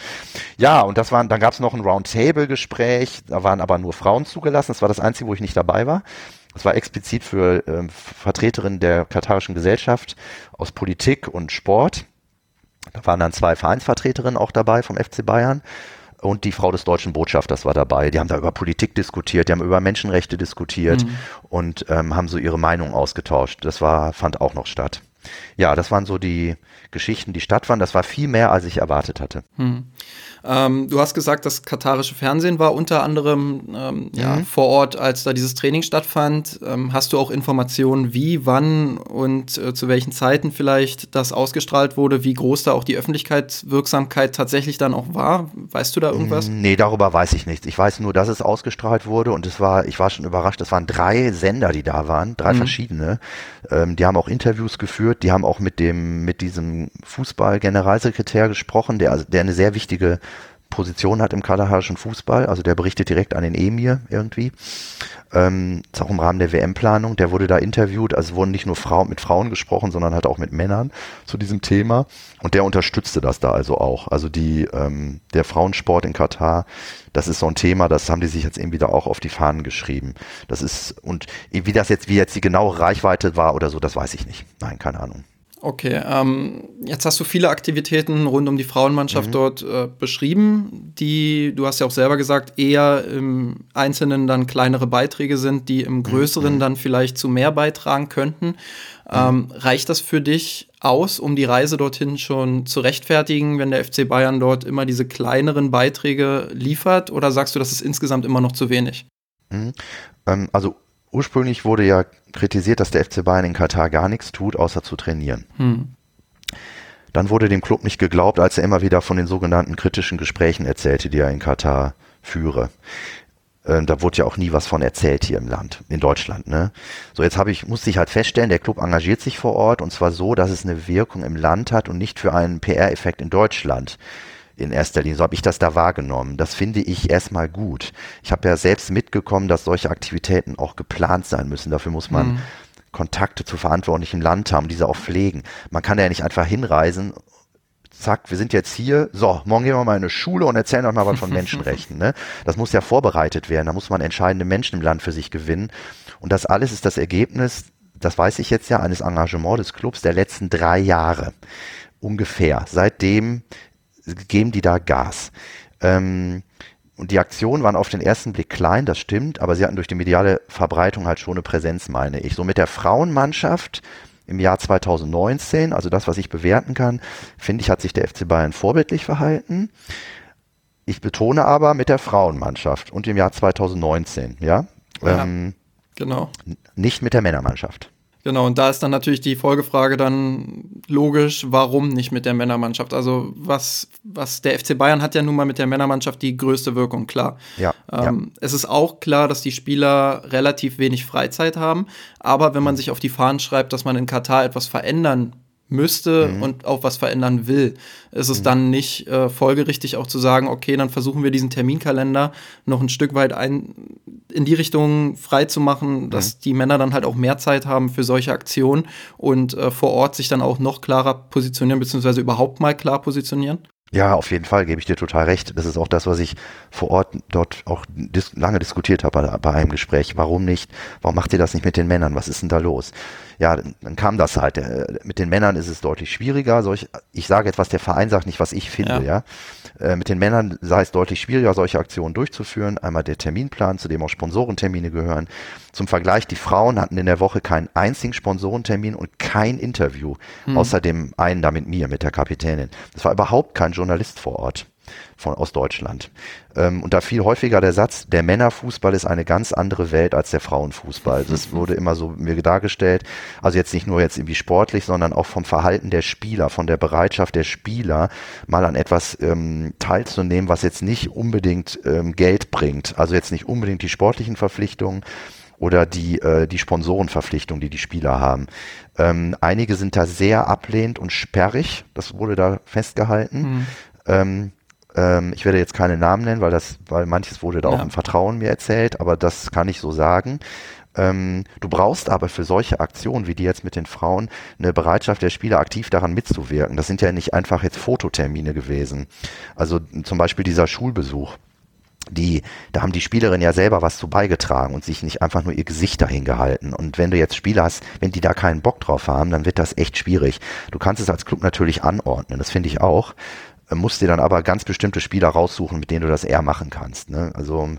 Ja, und das waren, dann gab es noch ein Roundtable-Gespräch, da waren aber nur Frauen zugelassen. Das war das Einzige, wo ich nicht dabei war. Das war explizit für ähm, Vertreterinnen der katarischen Gesellschaft aus Politik und Sport. Da waren dann zwei Vereinsvertreterinnen auch dabei vom FC Bayern. Und die Frau des deutschen Botschafters war dabei. Die haben da über Politik diskutiert, die haben über Menschenrechte diskutiert mhm. und ähm, haben so ihre Meinung ausgetauscht. Das war, fand auch noch statt. Ja, das waren so die Geschichten, die stattfanden. Das war viel mehr, als ich erwartet hatte. Hm. Ähm, du hast gesagt, das katarische Fernsehen war unter anderem ähm, ja, mhm. vor Ort, als da dieses Training stattfand. Ähm, hast du auch Informationen, wie, wann und äh, zu welchen Zeiten vielleicht das ausgestrahlt wurde, wie groß da auch die Öffentlichkeitswirksamkeit tatsächlich dann auch war? Weißt du da irgendwas? Nee, darüber weiß ich nichts. Ich weiß nur, dass es ausgestrahlt wurde und es war, ich war schon überrascht, es waren drei Sender, die da waren, drei mhm. verschiedene. Ähm, die haben auch Interviews geführt, die haben auch mit dem, mit diesem Fußball-Generalsekretär gesprochen, der, der eine sehr wichtige Position hat im kataharischen Fußball. Also der berichtet direkt an den Emir irgendwie. Ähm, ist auch im Rahmen der WM-Planung. Der wurde da interviewt. Also wurden nicht nur Frauen, mit Frauen gesprochen, sondern halt auch mit Männern zu diesem Thema. Und der unterstützte das da also auch. Also die, ähm, der Frauensport in Katar, das ist so ein Thema, das haben die sich jetzt irgendwie da auch auf die Fahnen geschrieben. Das ist, und wie das jetzt, wie jetzt die genaue Reichweite war oder so, das weiß ich nicht. Nein, keine Ahnung. Okay, ähm, jetzt hast du viele Aktivitäten rund um die Frauenmannschaft mhm. dort äh, beschrieben, die, du hast ja auch selber gesagt, eher im Einzelnen dann kleinere Beiträge sind, die im Größeren mhm. dann vielleicht zu mehr beitragen könnten. Ähm, mhm. reicht das für dich aus, um die Reise dorthin schon zu rechtfertigen, wenn der FC Bayern dort immer diese kleineren Beiträge liefert? Oder sagst du, das ist insgesamt immer noch zu wenig? Mhm. Ähm, also ursprünglich wurde ja kritisiert, dass der FC Bayern in Katar gar nichts tut, außer zu trainieren. Hm. Dann wurde dem Club nicht geglaubt, als er immer wieder von den sogenannten kritischen Gesprächen erzählte, die er in Katar führe. Äh, da wurde ja auch nie was von erzählt hier im Land, in Deutschland. Ne? So, jetzt habe ich, musste ich halt feststellen, der Club engagiert sich vor Ort und zwar so, dass es eine Wirkung im Land hat und nicht für einen PR-Effekt in Deutschland in erster Linie. So habe ich das da wahrgenommen. Das finde ich erstmal gut. Ich habe ja selbst mitgekommen, dass solche Aktivitäten auch geplant sein müssen. Dafür muss man mhm. Kontakte zu verantwortlichen Land haben, diese auch pflegen. Man kann ja nicht einfach hinreisen zack, wir sind jetzt hier, so, morgen gehen wir mal in eine Schule und erzählen euch mal was von Menschenrechten. Ne? Das muss ja vorbereitet werden, da muss man entscheidende Menschen im Land für sich gewinnen. Und das alles ist das Ergebnis, das weiß ich jetzt ja, eines Engagements des Clubs der letzten drei Jahre. Ungefähr. Seitdem geben die da Gas. Ähm, und die Aktionen waren auf den ersten Blick klein, das stimmt, aber sie hatten durch die mediale Verbreitung halt schon eine Präsenz, meine ich. So mit der Frauenmannschaft im Jahr 2019, also das, was ich bewerten kann, finde ich, hat sich der FC Bayern vorbildlich verhalten. Ich betone aber mit der Frauenmannschaft und im Jahr 2019, ja. ja ähm, genau. Nicht mit der Männermannschaft. Genau, und da ist dann natürlich die Folgefrage dann logisch, warum nicht mit der Männermannschaft? Also was, was der FC Bayern hat ja nun mal mit der Männermannschaft die größte Wirkung, klar. Ja, ähm, ja. Es ist auch klar, dass die Spieler relativ wenig Freizeit haben, aber wenn man sich auf die Fahnen schreibt, dass man in Katar etwas verändern müsste mhm. und auch was verändern will, ist es mhm. dann nicht äh, folgerichtig auch zu sagen, okay, dann versuchen wir diesen Terminkalender noch ein Stück weit ein, in die Richtung frei zu machen, dass mhm. die Männer dann halt auch mehr Zeit haben für solche Aktionen und äh, vor Ort sich dann auch noch klarer positionieren, beziehungsweise überhaupt mal klar positionieren? Ja, auf jeden Fall gebe ich dir total recht. Das ist auch das, was ich vor Ort dort auch dis lange diskutiert habe bei einem Gespräch. Warum nicht? Warum macht ihr das nicht mit den Männern? Was ist denn da los? Ja, dann kam das halt. Äh, mit den Männern ist es deutlich schwieriger. Solch, ich sage jetzt, was der Verein sagt, nicht was ich finde, ja. ja. Äh, mit den Männern sei es deutlich schwieriger, solche Aktionen durchzuführen. Einmal der Terminplan, zu dem auch Sponsorentermine gehören. Zum Vergleich, die Frauen hatten in der Woche keinen einzigen Sponsorentermin und kein Interview. Hm. Außer dem einen da mit mir, mit der Kapitänin. Es war überhaupt kein Journalist vor Ort von, aus Deutschland. Ähm, und da fiel häufiger der Satz, der Männerfußball ist eine ganz andere Welt als der Frauenfußball. Das wurde immer so mir dargestellt. Also jetzt nicht nur jetzt irgendwie sportlich, sondern auch vom Verhalten der Spieler, von der Bereitschaft der Spieler, mal an etwas ähm, teilzunehmen, was jetzt nicht unbedingt ähm, Geld bringt. Also jetzt nicht unbedingt die sportlichen Verpflichtungen, oder die, äh, die Sponsorenverpflichtung, die die Spieler haben. Ähm, einige sind da sehr ablehnend und sperrig, das wurde da festgehalten. Mhm. Ähm, ähm, ich werde jetzt keine Namen nennen, weil das, weil manches wurde da ja. auch im Vertrauen mir erzählt, aber das kann ich so sagen. Ähm, du brauchst aber für solche Aktionen wie die jetzt mit den Frauen eine Bereitschaft der Spieler aktiv daran mitzuwirken. Das sind ja nicht einfach jetzt Fototermine gewesen. Also zum Beispiel dieser Schulbesuch die, da haben die Spielerinnen ja selber was zu beigetragen und sich nicht einfach nur ihr Gesicht dahin gehalten. Und wenn du jetzt Spieler hast, wenn die da keinen Bock drauf haben, dann wird das echt schwierig. Du kannst es als Club natürlich anordnen, das finde ich auch. Musst dir dann aber ganz bestimmte Spieler raussuchen, mit denen du das eher machen kannst. Ne? Also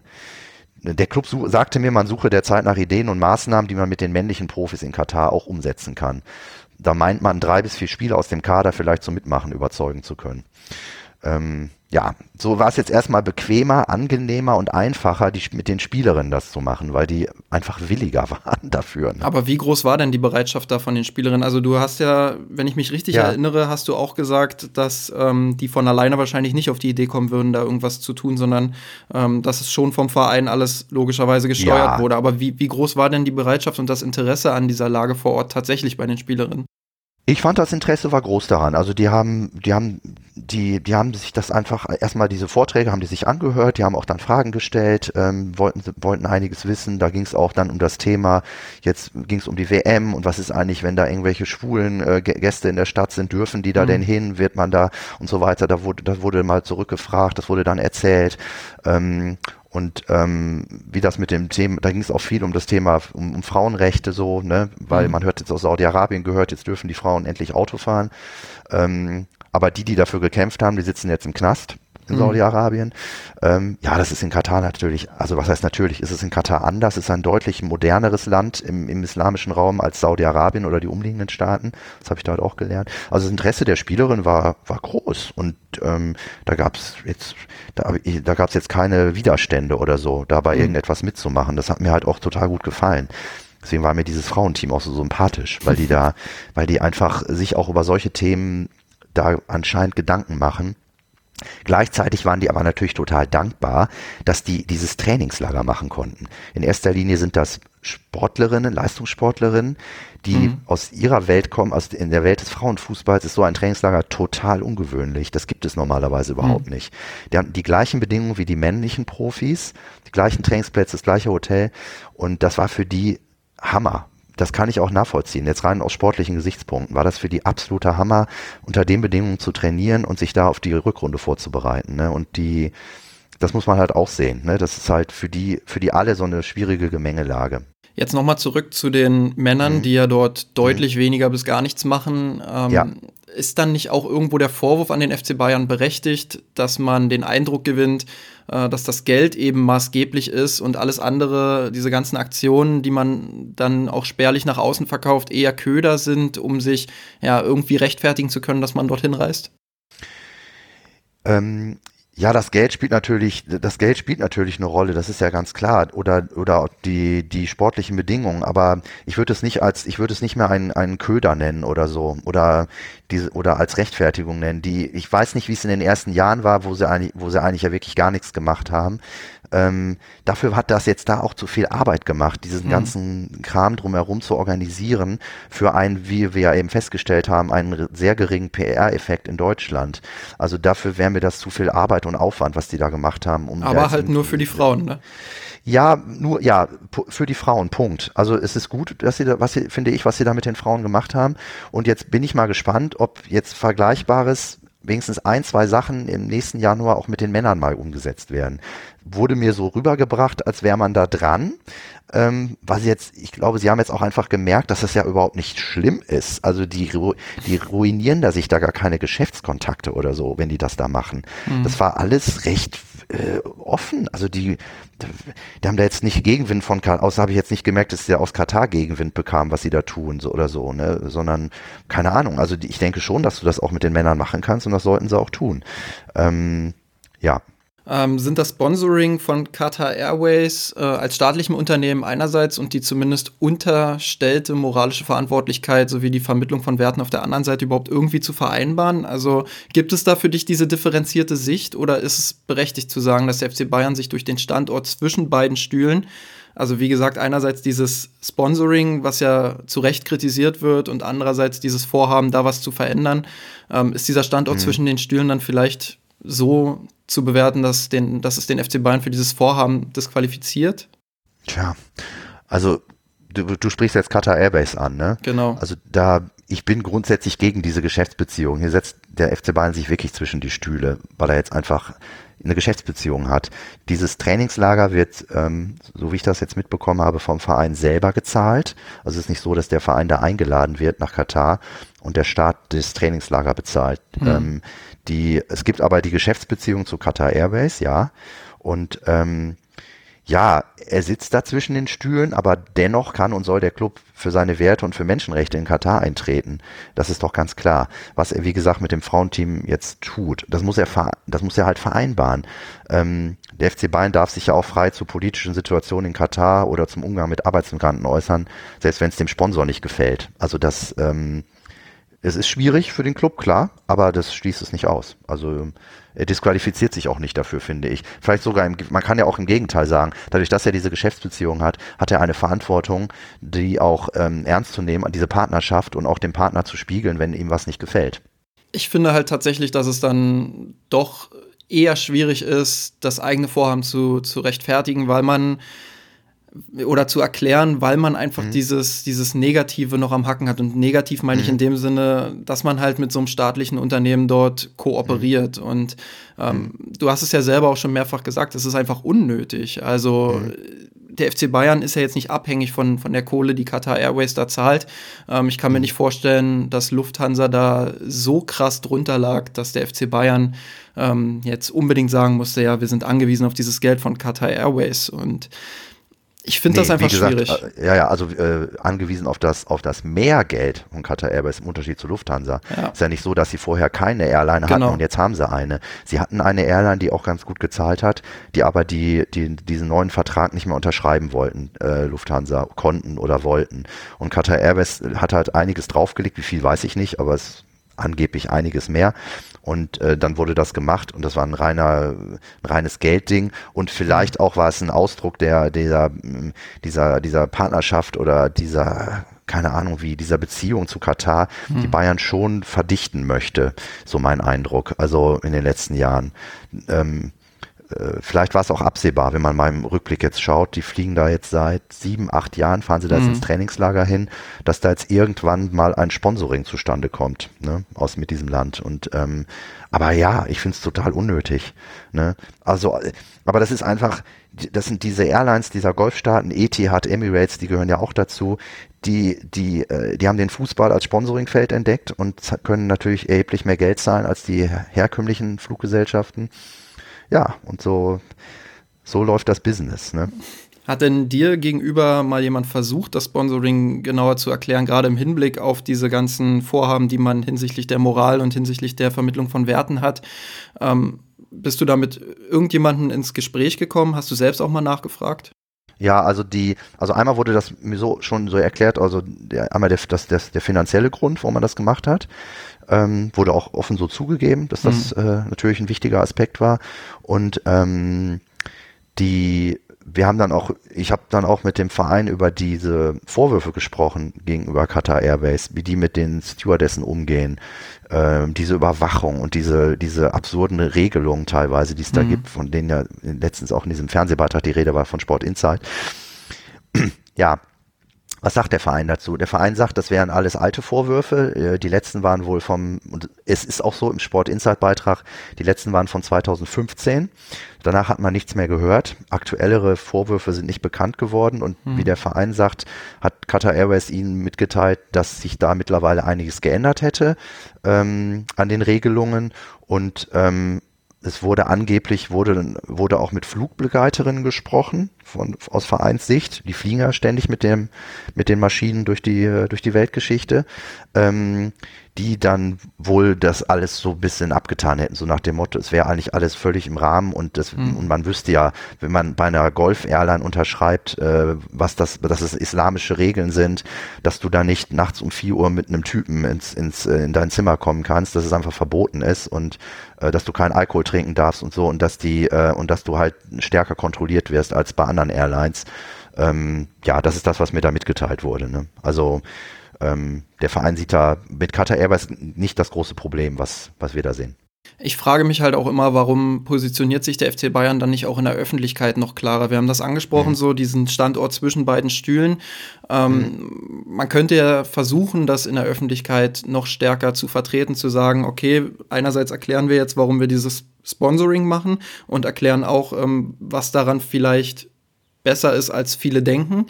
der Club sagte mir, man suche derzeit nach Ideen und Maßnahmen, die man mit den männlichen Profis in Katar auch umsetzen kann. Da meint man, drei bis vier Spieler aus dem Kader vielleicht zum Mitmachen überzeugen zu können. Ähm, ja, so war es jetzt erstmal bequemer, angenehmer und einfacher, die, mit den Spielerinnen das zu machen, weil die einfach williger waren dafür. Ne? Aber wie groß war denn die Bereitschaft da von den Spielerinnen? Also du hast ja, wenn ich mich richtig ja. erinnere, hast du auch gesagt, dass ähm, die von alleine wahrscheinlich nicht auf die Idee kommen würden, da irgendwas zu tun, sondern ähm, dass es schon vom Verein alles logischerweise gesteuert ja. wurde. Aber wie, wie groß war denn die Bereitschaft und das Interesse an dieser Lage vor Ort tatsächlich bei den Spielerinnen? Ich fand das Interesse war groß daran. Also die haben, die haben, die, die haben sich das einfach erstmal diese Vorträge haben die sich angehört, die haben auch dann Fragen gestellt, ähm, wollten wollten einiges wissen. Da ging es auch dann um das Thema. Jetzt ging es um die WM und was ist eigentlich, wenn da irgendwelche schwulen äh, Gäste in der Stadt sind, dürfen die da mhm. denn hin? Wird man da und so weiter? Da wurde, das wurde mal zurückgefragt, das wurde dann erzählt. Ähm, und ähm, wie das mit dem Thema, da ging es auch viel um das Thema um, um Frauenrechte so, ne, weil mhm. man hört jetzt aus Saudi-Arabien gehört, jetzt dürfen die Frauen endlich Auto fahren. Ähm, aber die, die dafür gekämpft haben, die sitzen jetzt im Knast in mhm. Saudi-Arabien. Ähm, ja, das ist in Katar natürlich, also was heißt natürlich, ist es in Katar anders, ist ein deutlich moderneres Land im, im islamischen Raum als Saudi-Arabien oder die umliegenden Staaten. Das habe ich dort auch gelernt. Also das Interesse der Spielerin war, war groß und ähm, da gab es jetzt, da, da gab es jetzt keine Widerstände oder so, dabei mhm. irgendetwas mitzumachen. Das hat mir halt auch total gut gefallen. Deswegen war mir dieses Frauenteam auch so sympathisch, weil die da, weil die einfach sich auch über solche Themen da anscheinend Gedanken machen Gleichzeitig waren die aber natürlich total dankbar, dass die dieses Trainingslager machen konnten. In erster Linie sind das Sportlerinnen, Leistungssportlerinnen, die mhm. aus ihrer Welt kommen, aus in der Welt des Frauenfußballs ist so ein Trainingslager total ungewöhnlich. Das gibt es normalerweise überhaupt mhm. nicht. Die haben die gleichen Bedingungen wie die männlichen Profis, die gleichen Trainingsplätze, das gleiche Hotel und das war für die Hammer das kann ich auch nachvollziehen. Jetzt rein aus sportlichen Gesichtspunkten war das für die absoluter Hammer, unter den Bedingungen zu trainieren und sich da auf die Rückrunde vorzubereiten. Ne? Und die, das muss man halt auch sehen. Ne? Das ist halt für die, für die alle so eine schwierige Gemengelage. Jetzt nochmal zurück zu den Männern, mhm. die ja dort deutlich mhm. weniger bis gar nichts machen. Ähm, ja. Ist dann nicht auch irgendwo der Vorwurf an den FC Bayern berechtigt, dass man den Eindruck gewinnt, äh, dass das Geld eben maßgeblich ist und alles andere, diese ganzen Aktionen, die man dann auch spärlich nach außen verkauft, eher Köder sind, um sich ja irgendwie rechtfertigen zu können, dass man dorthin reist? Ähm, ja, das Geld spielt natürlich, das Geld spielt natürlich eine Rolle, das ist ja ganz klar. Oder, oder die, die sportlichen Bedingungen. Aber ich würde es nicht als, ich würde es nicht mehr einen, einen Köder nennen oder so. Oder diese, oder als Rechtfertigung nennen. Die, ich weiß nicht, wie es in den ersten Jahren war, wo sie eigentlich, wo sie eigentlich ja wirklich gar nichts gemacht haben. Ähm, dafür hat das jetzt da auch zu viel Arbeit gemacht, diesen mhm. ganzen Kram drumherum zu organisieren für einen, wie wir ja eben festgestellt haben, einen sehr geringen PR-Effekt in Deutschland. Also dafür wäre mir das zu viel Arbeit und Aufwand, was die da gemacht haben. Um Aber halt nur für die Frauen, ne? Ja, nur, ja, für die Frauen, Punkt. Also es ist gut, dass sie da, was sie, finde ich, was sie da mit den Frauen gemacht haben. Und jetzt bin ich mal gespannt, ob jetzt Vergleichbares wenigstens ein, zwei Sachen im nächsten Januar auch mit den Männern mal umgesetzt werden. Wurde mir so rübergebracht, als wäre man da dran. Ähm, was jetzt, ich glaube, sie haben jetzt auch einfach gemerkt, dass das ja überhaupt nicht schlimm ist. Also die, die ruinieren da sich da gar keine Geschäftskontakte oder so, wenn die das da machen. Mhm. Das war alles recht äh, offen. Also die, die haben da jetzt nicht Gegenwind von Katar, außer habe ich jetzt nicht gemerkt, dass sie aus Katar Gegenwind bekam, was sie da tun, so oder so, ne? Sondern, keine Ahnung. Also die, ich denke schon, dass du das auch mit den Männern machen kannst und das sollten sie auch tun. Ähm, ja, ähm, sind das Sponsoring von Qatar Airways äh, als staatlichem Unternehmen einerseits und die zumindest unterstellte moralische Verantwortlichkeit sowie die Vermittlung von Werten auf der anderen Seite überhaupt irgendwie zu vereinbaren? Also gibt es da für dich diese differenzierte Sicht oder ist es berechtigt zu sagen, dass der FC Bayern sich durch den Standort zwischen beiden Stühlen also wie gesagt, einerseits dieses Sponsoring, was ja zu Recht kritisiert wird, und andererseits dieses Vorhaben, da was zu verändern. Ähm, ist dieser Standort mhm. zwischen den Stühlen dann vielleicht so zu bewerten, dass, den, dass es den FC Bayern für dieses Vorhaben disqualifiziert? Tja, also du, du sprichst jetzt Qatar Airbase an, ne? Genau. Also da, ich bin grundsätzlich gegen diese Geschäftsbeziehung. Hier setzt der FC Bayern sich wirklich zwischen die Stühle, weil er jetzt einfach eine Geschäftsbeziehung hat. Dieses Trainingslager wird, ähm, so wie ich das jetzt mitbekommen habe, vom Verein selber gezahlt. Also es ist nicht so, dass der Verein da eingeladen wird nach Katar und der Staat das Trainingslager bezahlt. Mhm. Ähm, die, es gibt aber die Geschäftsbeziehung zu Qatar Airways, ja. Und ähm, ja, er sitzt da zwischen den Stühlen, aber dennoch kann und soll der Club für seine Werte und für Menschenrechte in Katar eintreten. Das ist doch ganz klar. Was er, wie gesagt, mit dem Frauenteam jetzt tut, das muss er, das muss er halt vereinbaren. Ähm, der FC Bayern darf sich ja auch frei zu politischen Situationen in Katar oder zum Umgang mit Arbeitsmigranten äußern, selbst wenn es dem Sponsor nicht gefällt. Also das, ähm, es ist schwierig für den Club, klar, aber das schließt es nicht aus. Also disqualifiziert sich auch nicht dafür, finde ich. Vielleicht sogar, im, man kann ja auch im Gegenteil sagen, dadurch, dass er diese Geschäftsbeziehung hat, hat er eine Verantwortung, die auch ähm, ernst zu nehmen, diese Partnerschaft und auch dem Partner zu spiegeln, wenn ihm was nicht gefällt. Ich finde halt tatsächlich, dass es dann doch eher schwierig ist, das eigene Vorhaben zu, zu rechtfertigen, weil man oder zu erklären, weil man einfach mhm. dieses, dieses Negative noch am Hacken hat. Und negativ meine mhm. ich in dem Sinne, dass man halt mit so einem staatlichen Unternehmen dort kooperiert. Mhm. Und ähm, mhm. du hast es ja selber auch schon mehrfach gesagt, es ist einfach unnötig. Also mhm. der FC Bayern ist ja jetzt nicht abhängig von, von der Kohle, die Qatar Airways da zahlt. Ähm, ich kann mir mhm. nicht vorstellen, dass Lufthansa da so krass drunter lag, dass der FC Bayern ähm, jetzt unbedingt sagen musste, ja, wir sind angewiesen auf dieses Geld von Qatar Airways. Und ich finde nee, das einfach gesagt, schwierig. Äh, ja, ja, also äh, angewiesen auf das, auf das Mehrgeld von Qatar Airways im Unterschied zu Lufthansa. Ja. Ist ja nicht so, dass sie vorher keine Airline hatten genau. und jetzt haben sie eine. Sie hatten eine Airline, die auch ganz gut gezahlt hat, die aber die, die diesen neuen Vertrag nicht mehr unterschreiben wollten, äh, Lufthansa konnten oder wollten. Und Qatar Airways hat halt einiges draufgelegt, wie viel weiß ich nicht, aber es angeblich einiges mehr. Und äh, dann wurde das gemacht und das war ein reiner, ein reines Geldding. Und vielleicht auch war es ein Ausdruck der, dieser, dieser, dieser Partnerschaft oder dieser, keine Ahnung wie, dieser Beziehung zu Katar, mhm. die Bayern schon verdichten möchte. So mein Eindruck. Also in den letzten Jahren. Ähm, äh, vielleicht war es auch absehbar, wenn man mal im Rückblick jetzt schaut, die fliegen da jetzt seit sieben, acht Jahren, fahren sie da jetzt mhm. ins Trainingslager hin, dass da jetzt irgendwann mal ein Sponsoring zustande kommt, ne, aus mit diesem Land. Und ähm, aber ja, ich finde es total unnötig. Ne? Also, aber das ist einfach, das sind diese Airlines dieser Golfstaaten, Etihad, Emirates, die gehören ja auch dazu. Die, die, äh, die haben den Fußball als Sponsoringfeld entdeckt und können natürlich erheblich mehr Geld zahlen als die herkömmlichen Fluggesellschaften ja, und so, so läuft das Business. Ne? Hat denn dir gegenüber mal jemand versucht, das Sponsoring genauer zu erklären, gerade im Hinblick auf diese ganzen Vorhaben, die man hinsichtlich der Moral und hinsichtlich der Vermittlung von Werten hat? Ähm, bist du da mit irgendjemandem ins Gespräch gekommen? Hast du selbst auch mal nachgefragt? Ja, also die, also einmal wurde das mir so schon so erklärt, also der, einmal der, das, das, der finanzielle Grund, warum man das gemacht hat. Ähm, wurde auch offen so zugegeben, dass das mhm. äh, natürlich ein wichtiger Aspekt war. Und ähm, die, wir haben dann auch, ich habe dann auch mit dem Verein über diese Vorwürfe gesprochen gegenüber Qatar Airways, wie die mit den Stewardessen umgehen, ähm, diese Überwachung und diese, diese absurden Regelungen teilweise, die es da mhm. gibt, von denen ja letztens auch in diesem Fernsehbeitrag die Rede war von Sport Insight. ja, was sagt der Verein dazu? Der Verein sagt, das wären alles alte Vorwürfe. Äh, die letzten waren wohl vom, und es ist auch so im Sport Insight Beitrag, die letzten waren von 2015. Danach hat man nichts mehr gehört. Aktuellere Vorwürfe sind nicht bekannt geworden und hm. wie der Verein sagt, hat Qatar Airways ihnen mitgeteilt, dass sich da mittlerweile einiges geändert hätte ähm, an den Regelungen und ähm, es wurde angeblich, wurde, wurde auch mit Flugbegleiterinnen gesprochen, von, aus Vereinssicht. Die fliegen ja ständig mit dem, mit den Maschinen durch die, durch die Weltgeschichte. Ähm, die dann wohl das alles so ein bisschen abgetan hätten, so nach dem Motto, es wäre eigentlich alles völlig im Rahmen und das, mhm. und man wüsste ja, wenn man bei einer Golf-Airline unterschreibt, äh, was das, dass es islamische Regeln sind, dass du da nicht nachts um vier Uhr mit einem Typen ins, ins, äh, in dein Zimmer kommen kannst, dass es einfach verboten ist und äh, dass du keinen Alkohol trinken darfst und so und dass die, äh, und dass du halt stärker kontrolliert wirst als bei anderen Airlines. Ähm, ja, das ist das, was mir da mitgeteilt wurde. Ne? Also ähm, der Verein sieht da mit Qatar Airways nicht das große Problem, was, was wir da sehen. Ich frage mich halt auch immer, warum positioniert sich der FC Bayern dann nicht auch in der Öffentlichkeit noch klarer? Wir haben das angesprochen, mhm. so diesen Standort zwischen beiden Stühlen. Ähm, mhm. Man könnte ja versuchen, das in der Öffentlichkeit noch stärker zu vertreten, zu sagen, okay, einerseits erklären wir jetzt, warum wir dieses Sponsoring machen und erklären auch, ähm, was daran vielleicht besser ist, als viele denken.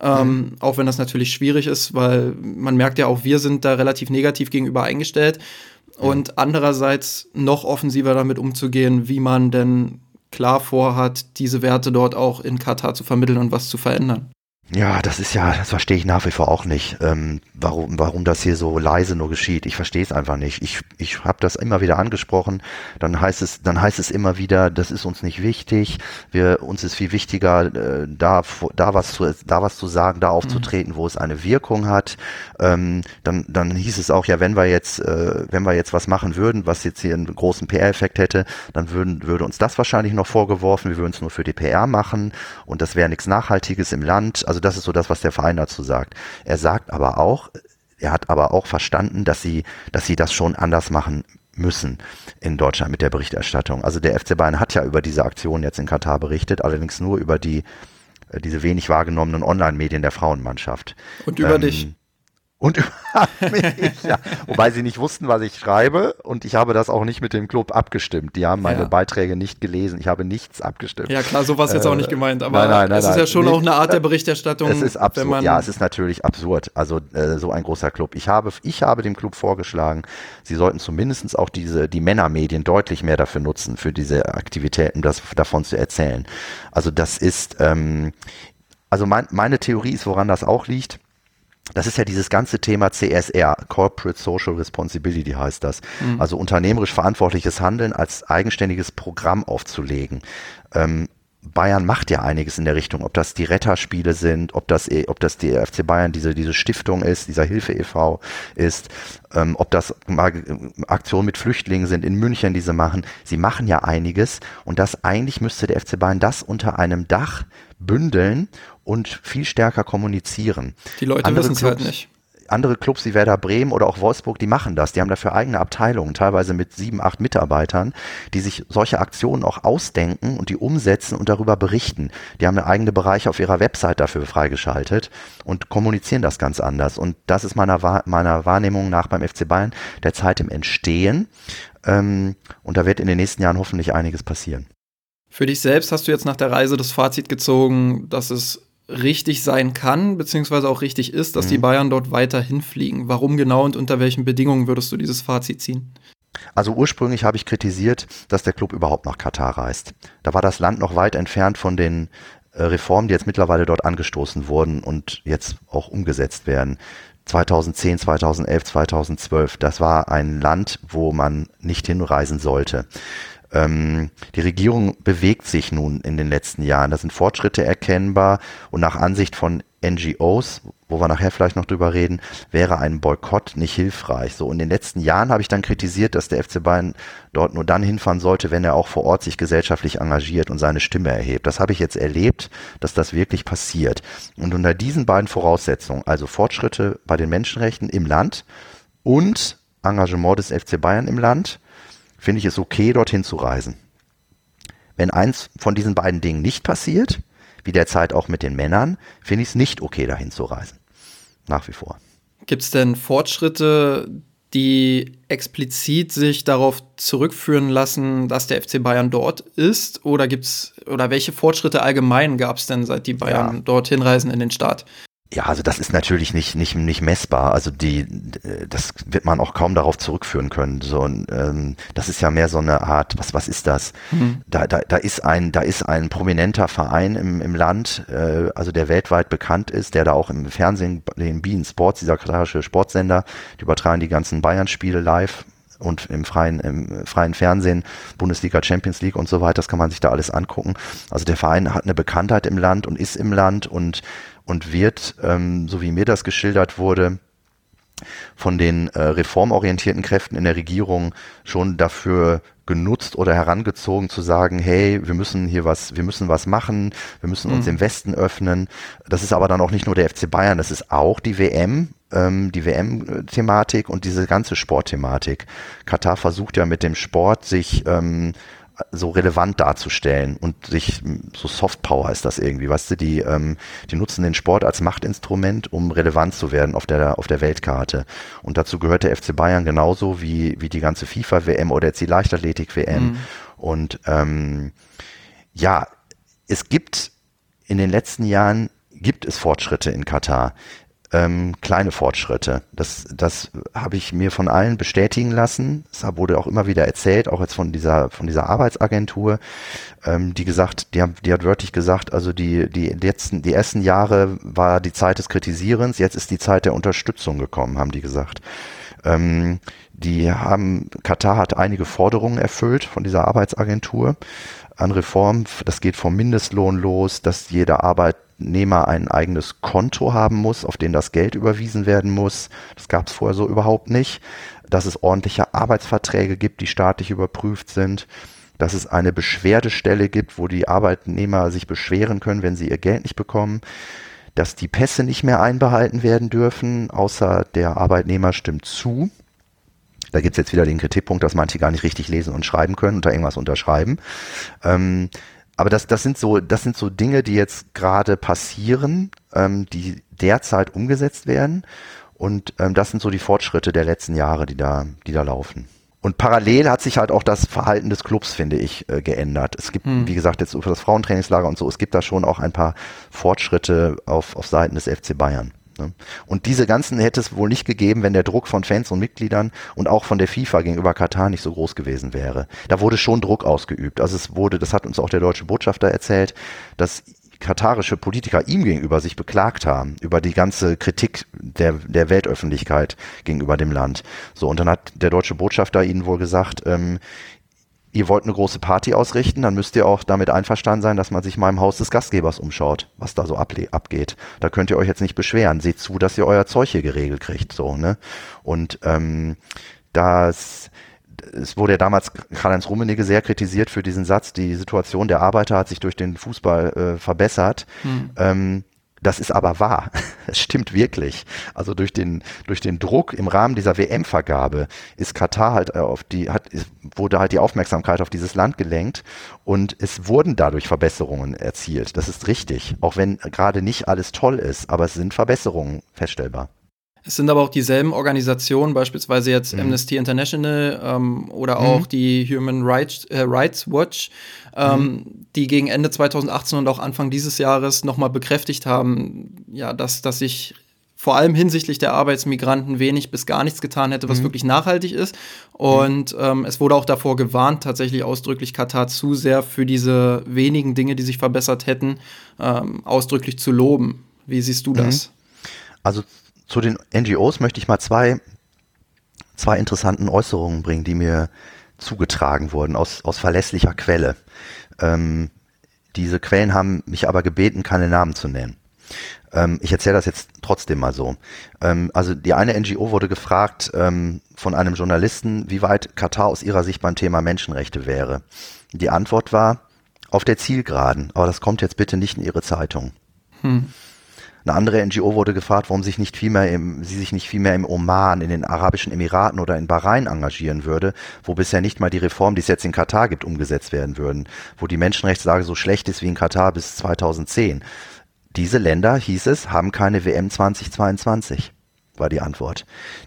Ähm, mhm. Auch wenn das natürlich schwierig ist, weil man merkt ja auch, wir sind da relativ negativ gegenüber eingestellt und andererseits noch offensiver damit umzugehen, wie man denn klar vorhat, diese Werte dort auch in Katar zu vermitteln und was zu verändern. Ja, das ist ja, das verstehe ich nach wie vor auch nicht, ähm, warum, warum das hier so leise nur geschieht. Ich verstehe es einfach nicht. Ich, ich habe das immer wieder angesprochen. Dann heißt es, dann heißt es immer wieder, das ist uns nicht wichtig. Wir, uns ist viel wichtiger, äh, da, da was zu, da was zu sagen, da aufzutreten, mhm. wo es eine Wirkung hat. Ähm, dann, dann hieß es auch ja, wenn wir jetzt, äh, wenn wir jetzt was machen würden, was jetzt hier einen großen PR-Effekt hätte, dann würden, würde uns das wahrscheinlich noch vorgeworfen. Wir würden es nur für die PR machen und das wäre nichts Nachhaltiges im Land. Also also das ist so das, was der Verein dazu sagt. Er sagt aber auch, er hat aber auch verstanden, dass sie, dass sie das schon anders machen müssen in Deutschland mit der Berichterstattung. Also der FC Bayern hat ja über diese Aktion jetzt in Katar berichtet, allerdings nur über die äh, diese wenig wahrgenommenen Online-Medien der Frauenmannschaft. Und über ähm, dich. Und über mich, ja. Wobei sie nicht wussten, was ich schreibe und ich habe das auch nicht mit dem Club abgestimmt. Die haben meine ja. Beiträge nicht gelesen. Ich habe nichts abgestimmt. Ja klar, so war es jetzt äh, auch nicht gemeint, aber nein, nein, nein, es ist ja schon nicht, auch eine Art der Berichterstattung. Es ist absurd. ja, es ist natürlich absurd. Also äh, so ein großer Club. Ich habe, ich habe dem Club vorgeschlagen, sie sollten zumindest auch diese, die Männermedien deutlich mehr dafür nutzen, für diese Aktivitäten, das davon zu erzählen. Also das ist, ähm, also mein, meine Theorie ist, woran das auch liegt das ist ja dieses ganze Thema CSR, Corporate Social Responsibility heißt das. Mhm. Also unternehmerisch verantwortliches Handeln als eigenständiges Programm aufzulegen. Ähm, Bayern macht ja einiges in der Richtung, ob das die Retterspiele sind, ob das, eh, ob das die FC Bayern diese, diese Stiftung ist, dieser Hilfe e.V. ist, ähm, ob das Aktionen mit Flüchtlingen sind in München, die sie machen. Sie machen ja einiges und das eigentlich müsste der FC Bayern das unter einem Dach bündeln und viel stärker kommunizieren. Die Leute wissen es halt nicht andere Clubs wie Werder Bremen oder auch Wolfsburg, die machen das. Die haben dafür eigene Abteilungen, teilweise mit sieben, acht Mitarbeitern, die sich solche Aktionen auch ausdenken und die umsetzen und darüber berichten. Die haben eigene Bereiche auf ihrer Website dafür freigeschaltet und kommunizieren das ganz anders. Und das ist meiner, meiner Wahrnehmung nach beim FC Bayern der Zeit im Entstehen. Ähm, und da wird in den nächsten Jahren hoffentlich einiges passieren. Für dich selbst hast du jetzt nach der Reise das Fazit gezogen, dass es richtig sein kann, beziehungsweise auch richtig ist, dass mhm. die Bayern dort weiterhin fliegen. Warum genau und unter welchen Bedingungen würdest du dieses Fazit ziehen? Also ursprünglich habe ich kritisiert, dass der Club überhaupt nach Katar reist. Da war das Land noch weit entfernt von den äh, Reformen, die jetzt mittlerweile dort angestoßen wurden und jetzt auch umgesetzt werden. 2010, 2011, 2012, das war ein Land, wo man nicht hinreisen sollte. Ähm, die Regierung bewegt sich nun in den letzten Jahren. Da sind Fortschritte erkennbar und nach Ansicht von NGOs, wo wir nachher vielleicht noch drüber reden, wäre ein Boykott nicht hilfreich. So in den letzten Jahren habe ich dann kritisiert, dass der FC Bayern dort nur dann hinfahren sollte, wenn er auch vor Ort sich gesellschaftlich engagiert und seine Stimme erhebt. Das habe ich jetzt erlebt, dass das wirklich passiert. Und unter diesen beiden Voraussetzungen, also Fortschritte bei den Menschenrechten im Land und Engagement des FC Bayern im Land, finde ich es okay, dorthin zu reisen. Wenn eins von diesen beiden Dingen nicht passiert, wie derzeit auch mit den Männern, finde ich es nicht okay, dahin zu reisen. Nach wie vor. Gibt es denn Fortschritte, die explizit sich darauf zurückführen lassen, dass der FC Bayern dort ist? Oder gibt's oder welche Fortschritte allgemein gab es denn, seit die Bayern ja. dorthin reisen in den Staat? Ja, also das ist natürlich nicht, nicht, nicht messbar. Also die, das wird man auch kaum darauf zurückführen können. So, ähm, das ist ja mehr so eine Art, was, was ist das? Mhm. Da, da, da ist ein, da ist ein prominenter Verein im, im Land, äh, also der weltweit bekannt ist, der da auch im Fernsehen, den Bean Sports, dieser katarische Sportsender, die übertragen die ganzen Bayern-Spiele live und im freien, im freien Fernsehen, Bundesliga, Champions League und so weiter, das kann man sich da alles angucken. Also der Verein hat eine Bekanntheit im Land und ist im Land und und wird, ähm, so wie mir das geschildert wurde, von den äh, reformorientierten Kräften in der Regierung schon dafür genutzt oder herangezogen zu sagen, hey, wir müssen hier was, wir müssen was machen, wir müssen uns mhm. im Westen öffnen. Das ist aber dann auch nicht nur der FC Bayern, das ist auch die WM, ähm, die WM-Thematik und diese ganze Sportthematik. Katar versucht ja mit dem Sport sich ähm, so relevant darzustellen und sich so Soft Power ist das irgendwie, weißt du, die ähm, die nutzen den Sport als Machtinstrument, um relevant zu werden auf der auf der Weltkarte. Und dazu gehört der FC Bayern genauso wie wie die ganze FIFA WM oder jetzt die Leichtathletik WM mhm. und ähm, ja, es gibt in den letzten Jahren gibt es Fortschritte in Katar ähm, kleine Fortschritte. Das, das habe ich mir von allen bestätigen lassen. Das wurde auch immer wieder erzählt, auch jetzt von dieser, von dieser Arbeitsagentur, ähm, die gesagt, die, haben, die hat wörtlich gesagt, also die, die letzten, die ersten Jahre war die Zeit des Kritisierens, jetzt ist die Zeit der Unterstützung gekommen, haben die gesagt. Ähm, die haben, Katar hat einige Forderungen erfüllt von dieser Arbeitsagentur an Reform. Das geht vom Mindestlohn los, dass jeder Arbeitnehmer ein eigenes Konto haben muss, auf den das Geld überwiesen werden muss. Das gab es vorher so überhaupt nicht. Dass es ordentliche Arbeitsverträge gibt, die staatlich überprüft sind. Dass es eine Beschwerdestelle gibt, wo die Arbeitnehmer sich beschweren können, wenn sie ihr Geld nicht bekommen dass die Pässe nicht mehr einbehalten werden dürfen, außer der Arbeitnehmer stimmt zu. Da gibt es jetzt wieder den Kritikpunkt, dass manche gar nicht richtig lesen und schreiben können und da irgendwas unterschreiben. Ähm, aber das, das sind so, das sind so Dinge, die jetzt gerade passieren, ähm, die derzeit umgesetzt werden. Und ähm, das sind so die Fortschritte der letzten Jahre, die da, die da laufen. Und parallel hat sich halt auch das Verhalten des Clubs, finde ich, äh, geändert. Es gibt, hm. wie gesagt, jetzt für das Frauentrainingslager und so, es gibt da schon auch ein paar Fortschritte auf, auf Seiten des FC Bayern. Ne? Und diese ganzen hätte es wohl nicht gegeben, wenn der Druck von Fans und Mitgliedern und auch von der FIFA gegenüber Katar nicht so groß gewesen wäre. Da wurde schon Druck ausgeübt. Also es wurde, das hat uns auch der deutsche Botschafter erzählt, dass katarische Politiker ihm gegenüber sich beklagt haben über die ganze Kritik der, der Weltöffentlichkeit gegenüber dem Land. So, und dann hat der deutsche Botschafter ihnen wohl gesagt, ähm, ihr wollt eine große Party ausrichten, dann müsst ihr auch damit einverstanden sein, dass man sich mal im Haus des Gastgebers umschaut, was da so abgeht. Da könnt ihr euch jetzt nicht beschweren. Seht zu, dass ihr euer Zeug hier geregelt kriegt, so, ne? Und ähm, das es wurde ja damals Karl-Heinz Rummenigge sehr kritisiert für diesen Satz, die Situation der Arbeiter hat sich durch den Fußball äh, verbessert. Hm. Ähm, das ist aber wahr. Es stimmt wirklich. Also durch den, durch den Druck im Rahmen dieser WM-Vergabe ist Katar halt äh, auf die, hat, wurde halt die Aufmerksamkeit auf dieses Land gelenkt und es wurden dadurch Verbesserungen erzielt. Das ist richtig. Auch wenn gerade nicht alles toll ist, aber es sind Verbesserungen feststellbar. Es sind aber auch dieselben Organisationen, beispielsweise jetzt mhm. Amnesty International ähm, oder auch mhm. die Human Rights, äh, Rights Watch, ähm, mhm. die gegen Ende 2018 und auch Anfang dieses Jahres nochmal bekräftigt haben, ja, dass, dass sich vor allem hinsichtlich der Arbeitsmigranten wenig bis gar nichts getan hätte, was mhm. wirklich nachhaltig ist. Und mhm. ähm, es wurde auch davor gewarnt, tatsächlich ausdrücklich Katar zu sehr für diese wenigen Dinge, die sich verbessert hätten, ähm, ausdrücklich zu loben. Wie siehst du mhm. das? Also zu den NGOs möchte ich mal zwei, zwei interessanten Äußerungen bringen, die mir zugetragen wurden aus, aus verlässlicher Quelle. Ähm, diese Quellen haben mich aber gebeten, keine Namen zu nennen. Ähm, ich erzähle das jetzt trotzdem mal so. Ähm, also die eine NGO wurde gefragt ähm, von einem Journalisten, wie weit Katar aus ihrer Sicht beim Thema Menschenrechte wäre. Die Antwort war, auf der Zielgeraden, aber das kommt jetzt bitte nicht in Ihre Zeitung. Hm. Eine andere NGO wurde gefragt, warum sich nicht viel mehr im, sie sich nicht viel mehr im Oman, in den Arabischen Emiraten oder in Bahrain engagieren würde, wo bisher nicht mal die Reformen, die es jetzt in Katar gibt, umgesetzt werden würden, wo die Menschenrechtslage so schlecht ist wie in Katar bis 2010. Diese Länder, hieß es, haben keine WM 2022 war die Antwort.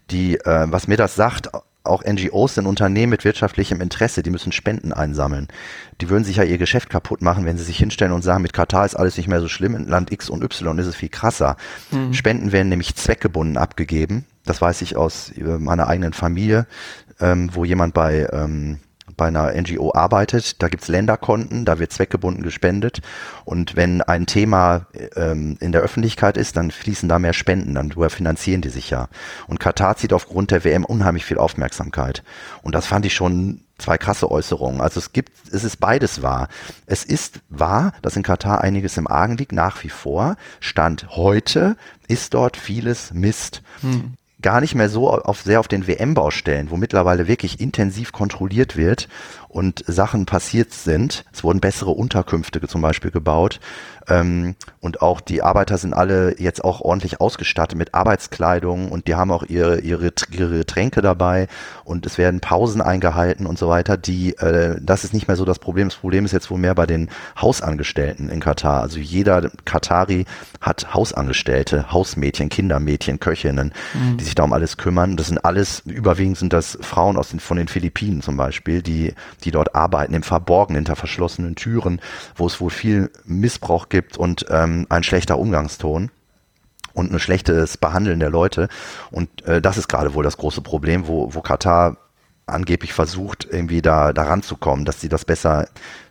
Die, äh, was mir das sagt, auch NGOs sind Unternehmen mit wirtschaftlichem Interesse, die müssen Spenden einsammeln. Die würden sich ja ihr Geschäft kaputt machen, wenn sie sich hinstellen und sagen, mit Katar ist alles nicht mehr so schlimm, in Land X und Y ist es viel krasser. Mhm. Spenden werden nämlich zweckgebunden abgegeben. Das weiß ich aus äh, meiner eigenen Familie, ähm, wo jemand bei ähm, bei einer NGO arbeitet, da gibt's Länderkonten, da wird zweckgebunden gespendet. Und wenn ein Thema ähm, in der Öffentlichkeit ist, dann fließen da mehr Spenden, dann finanzieren die sich ja. Und Katar zieht aufgrund der WM unheimlich viel Aufmerksamkeit. Und das fand ich schon zwei krasse Äußerungen. Also es gibt, es ist beides wahr. Es ist wahr, dass in Katar einiges im Argen liegt, nach wie vor. Stand heute ist dort vieles Mist. Hm. Gar nicht mehr so auf, sehr auf den WM-Baustellen, wo mittlerweile wirklich intensiv kontrolliert wird und Sachen passiert sind. Es wurden bessere Unterkünfte zum Beispiel gebaut. Ähm, und auch die Arbeiter sind alle jetzt auch ordentlich ausgestattet mit Arbeitskleidung und die haben auch ihre, ihre, ihre Tränke dabei und es werden Pausen eingehalten und so weiter. Die, äh, das ist nicht mehr so das Problem. Das Problem ist jetzt wohl mehr bei den Hausangestellten in Katar. Also jeder Katari hat Hausangestellte, Hausmädchen, Kindermädchen, Köchinnen, mhm. die sich da um alles kümmern. Das sind alles, überwiegend sind das Frauen aus den, von den Philippinen zum Beispiel, die, die dort arbeiten, im Verborgenen, hinter verschlossenen Türen, wo es wohl viel Missbrauch gibt und ähm, ein schlechter Umgangston und ein schlechtes Behandeln der Leute. Und äh, das ist gerade wohl das große Problem, wo, wo Katar angeblich versucht, irgendwie da, da ranzukommen, dass sie das besser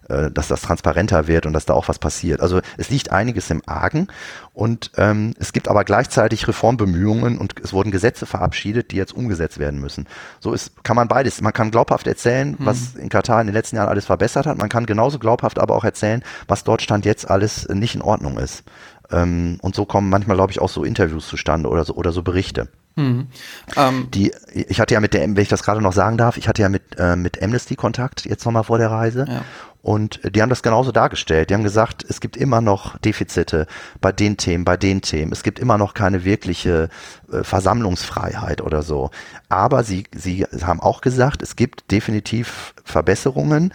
äh, dass das transparenter wird und dass da auch was passiert. Also es liegt einiges im Argen und ähm, es gibt aber gleichzeitig Reformbemühungen und es wurden Gesetze verabschiedet, die jetzt umgesetzt werden müssen. So ist, kann man beides. Man kann glaubhaft erzählen, hm. was in Katar in den letzten Jahren alles verbessert hat. Man kann genauso glaubhaft aber auch erzählen, was dort Stand jetzt alles nicht in Ordnung ist. Ähm, und so kommen manchmal, glaube ich, auch so Interviews zustande oder so, oder so Berichte. Mhm. Ähm, die, ich hatte ja mit der, wenn ich das gerade noch sagen darf, ich hatte ja mit, äh, mit Amnesty Kontakt jetzt nochmal vor der Reise. Ja. Und die haben das genauso dargestellt. Die haben gesagt, es gibt immer noch Defizite bei den Themen, bei den Themen. Es gibt immer noch keine wirkliche äh, Versammlungsfreiheit oder so. Aber sie, sie haben auch gesagt, es gibt definitiv Verbesserungen.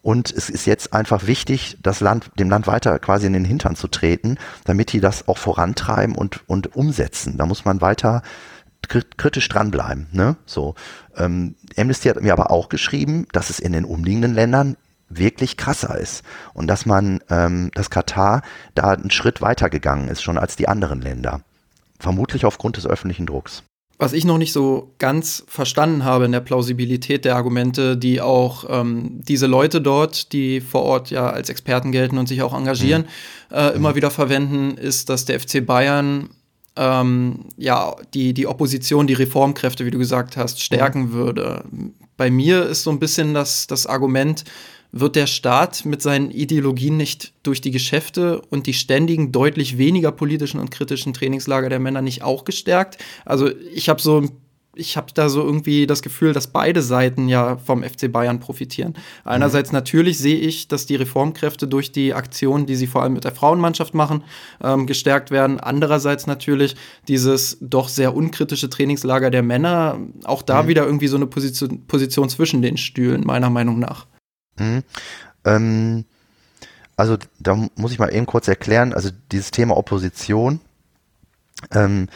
Und es ist jetzt einfach wichtig, das Land, dem Land weiter quasi in den Hintern zu treten, damit die das auch vorantreiben und, und umsetzen. Da muss man weiter kritisch dranbleiben. Ne? So, ähm, Amnesty hat mir aber auch geschrieben, dass es in den umliegenden Ländern wirklich krasser ist und dass man, ähm, dass Katar da einen Schritt weiter gegangen ist schon als die anderen Länder. Vermutlich aufgrund des öffentlichen Drucks. Was ich noch nicht so ganz verstanden habe in der Plausibilität der Argumente, die auch ähm, diese Leute dort, die vor Ort ja als Experten gelten und sich auch engagieren, mhm. äh, immer mhm. wieder verwenden, ist, dass der FC Bayern ähm, ja die, die Opposition, die Reformkräfte, wie du gesagt hast, stärken mhm. würde. Bei mir ist so ein bisschen das, das Argument, wird der Staat mit seinen Ideologien nicht durch die Geschäfte und die ständigen, deutlich weniger politischen und kritischen Trainingslager der Männer nicht auch gestärkt? Also ich habe so ich habe da so irgendwie das Gefühl, dass beide Seiten ja vom FC Bayern profitieren. Einerseits mhm. natürlich sehe ich, dass die Reformkräfte durch die Aktionen, die sie vor allem mit der Frauenmannschaft machen, ähm, gestärkt werden. Andererseits natürlich dieses doch sehr unkritische Trainingslager der Männer, auch da mhm. wieder irgendwie so eine Position, Position zwischen den Stühlen, meiner Meinung nach. Mhm. Ähm, also da muss ich mal eben kurz erklären, also dieses Thema Opposition, ähm,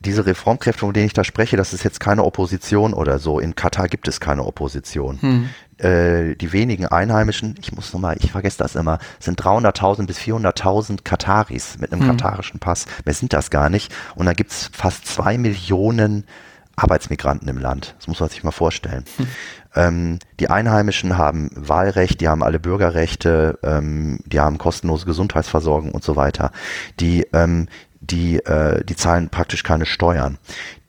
diese Reformkräfte, von denen ich da spreche, das ist jetzt keine Opposition oder so. In Katar gibt es keine Opposition. Hm. Äh, die wenigen Einheimischen, ich muss nochmal, ich vergesse das immer, sind 300.000 bis 400.000 Kataris mit einem hm. katarischen Pass. Mehr sind das gar nicht. Und da gibt es fast zwei Millionen Arbeitsmigranten im Land. Das muss man sich mal vorstellen. Hm. Ähm, die Einheimischen haben Wahlrecht, die haben alle Bürgerrechte, ähm, die haben kostenlose Gesundheitsversorgung und so weiter. Die, ähm, die, äh, die zahlen praktisch keine Steuern.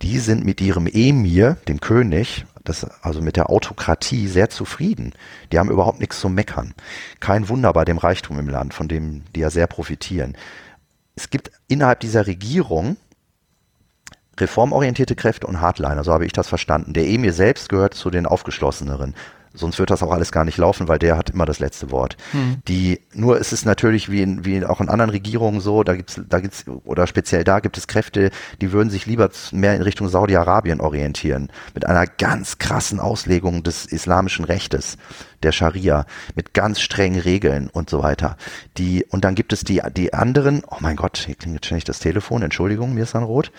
Die sind mit ihrem Emir, dem König, das, also mit der Autokratie sehr zufrieden. Die haben überhaupt nichts zu meckern. Kein Wunder bei dem Reichtum im Land, von dem die ja sehr profitieren. Es gibt innerhalb dieser Regierung reformorientierte Kräfte und Hardliner, so habe ich das verstanden. Der Emir selbst gehört zu den aufgeschlosseneren. Sonst wird das auch alles gar nicht laufen, weil der hat immer das letzte Wort. Hm. Die, nur ist es natürlich wie, in, wie auch in anderen Regierungen so, da gibt's, da gibt's, oder speziell da gibt es Kräfte, die würden sich lieber mehr in Richtung Saudi-Arabien orientieren. Mit einer ganz krassen Auslegung des islamischen Rechtes, der Scharia, mit ganz strengen Regeln und so weiter. Die, und dann gibt es die, die anderen, oh mein Gott, hier klingt jetzt ständig das Telefon, Entschuldigung, mir ist dann rot.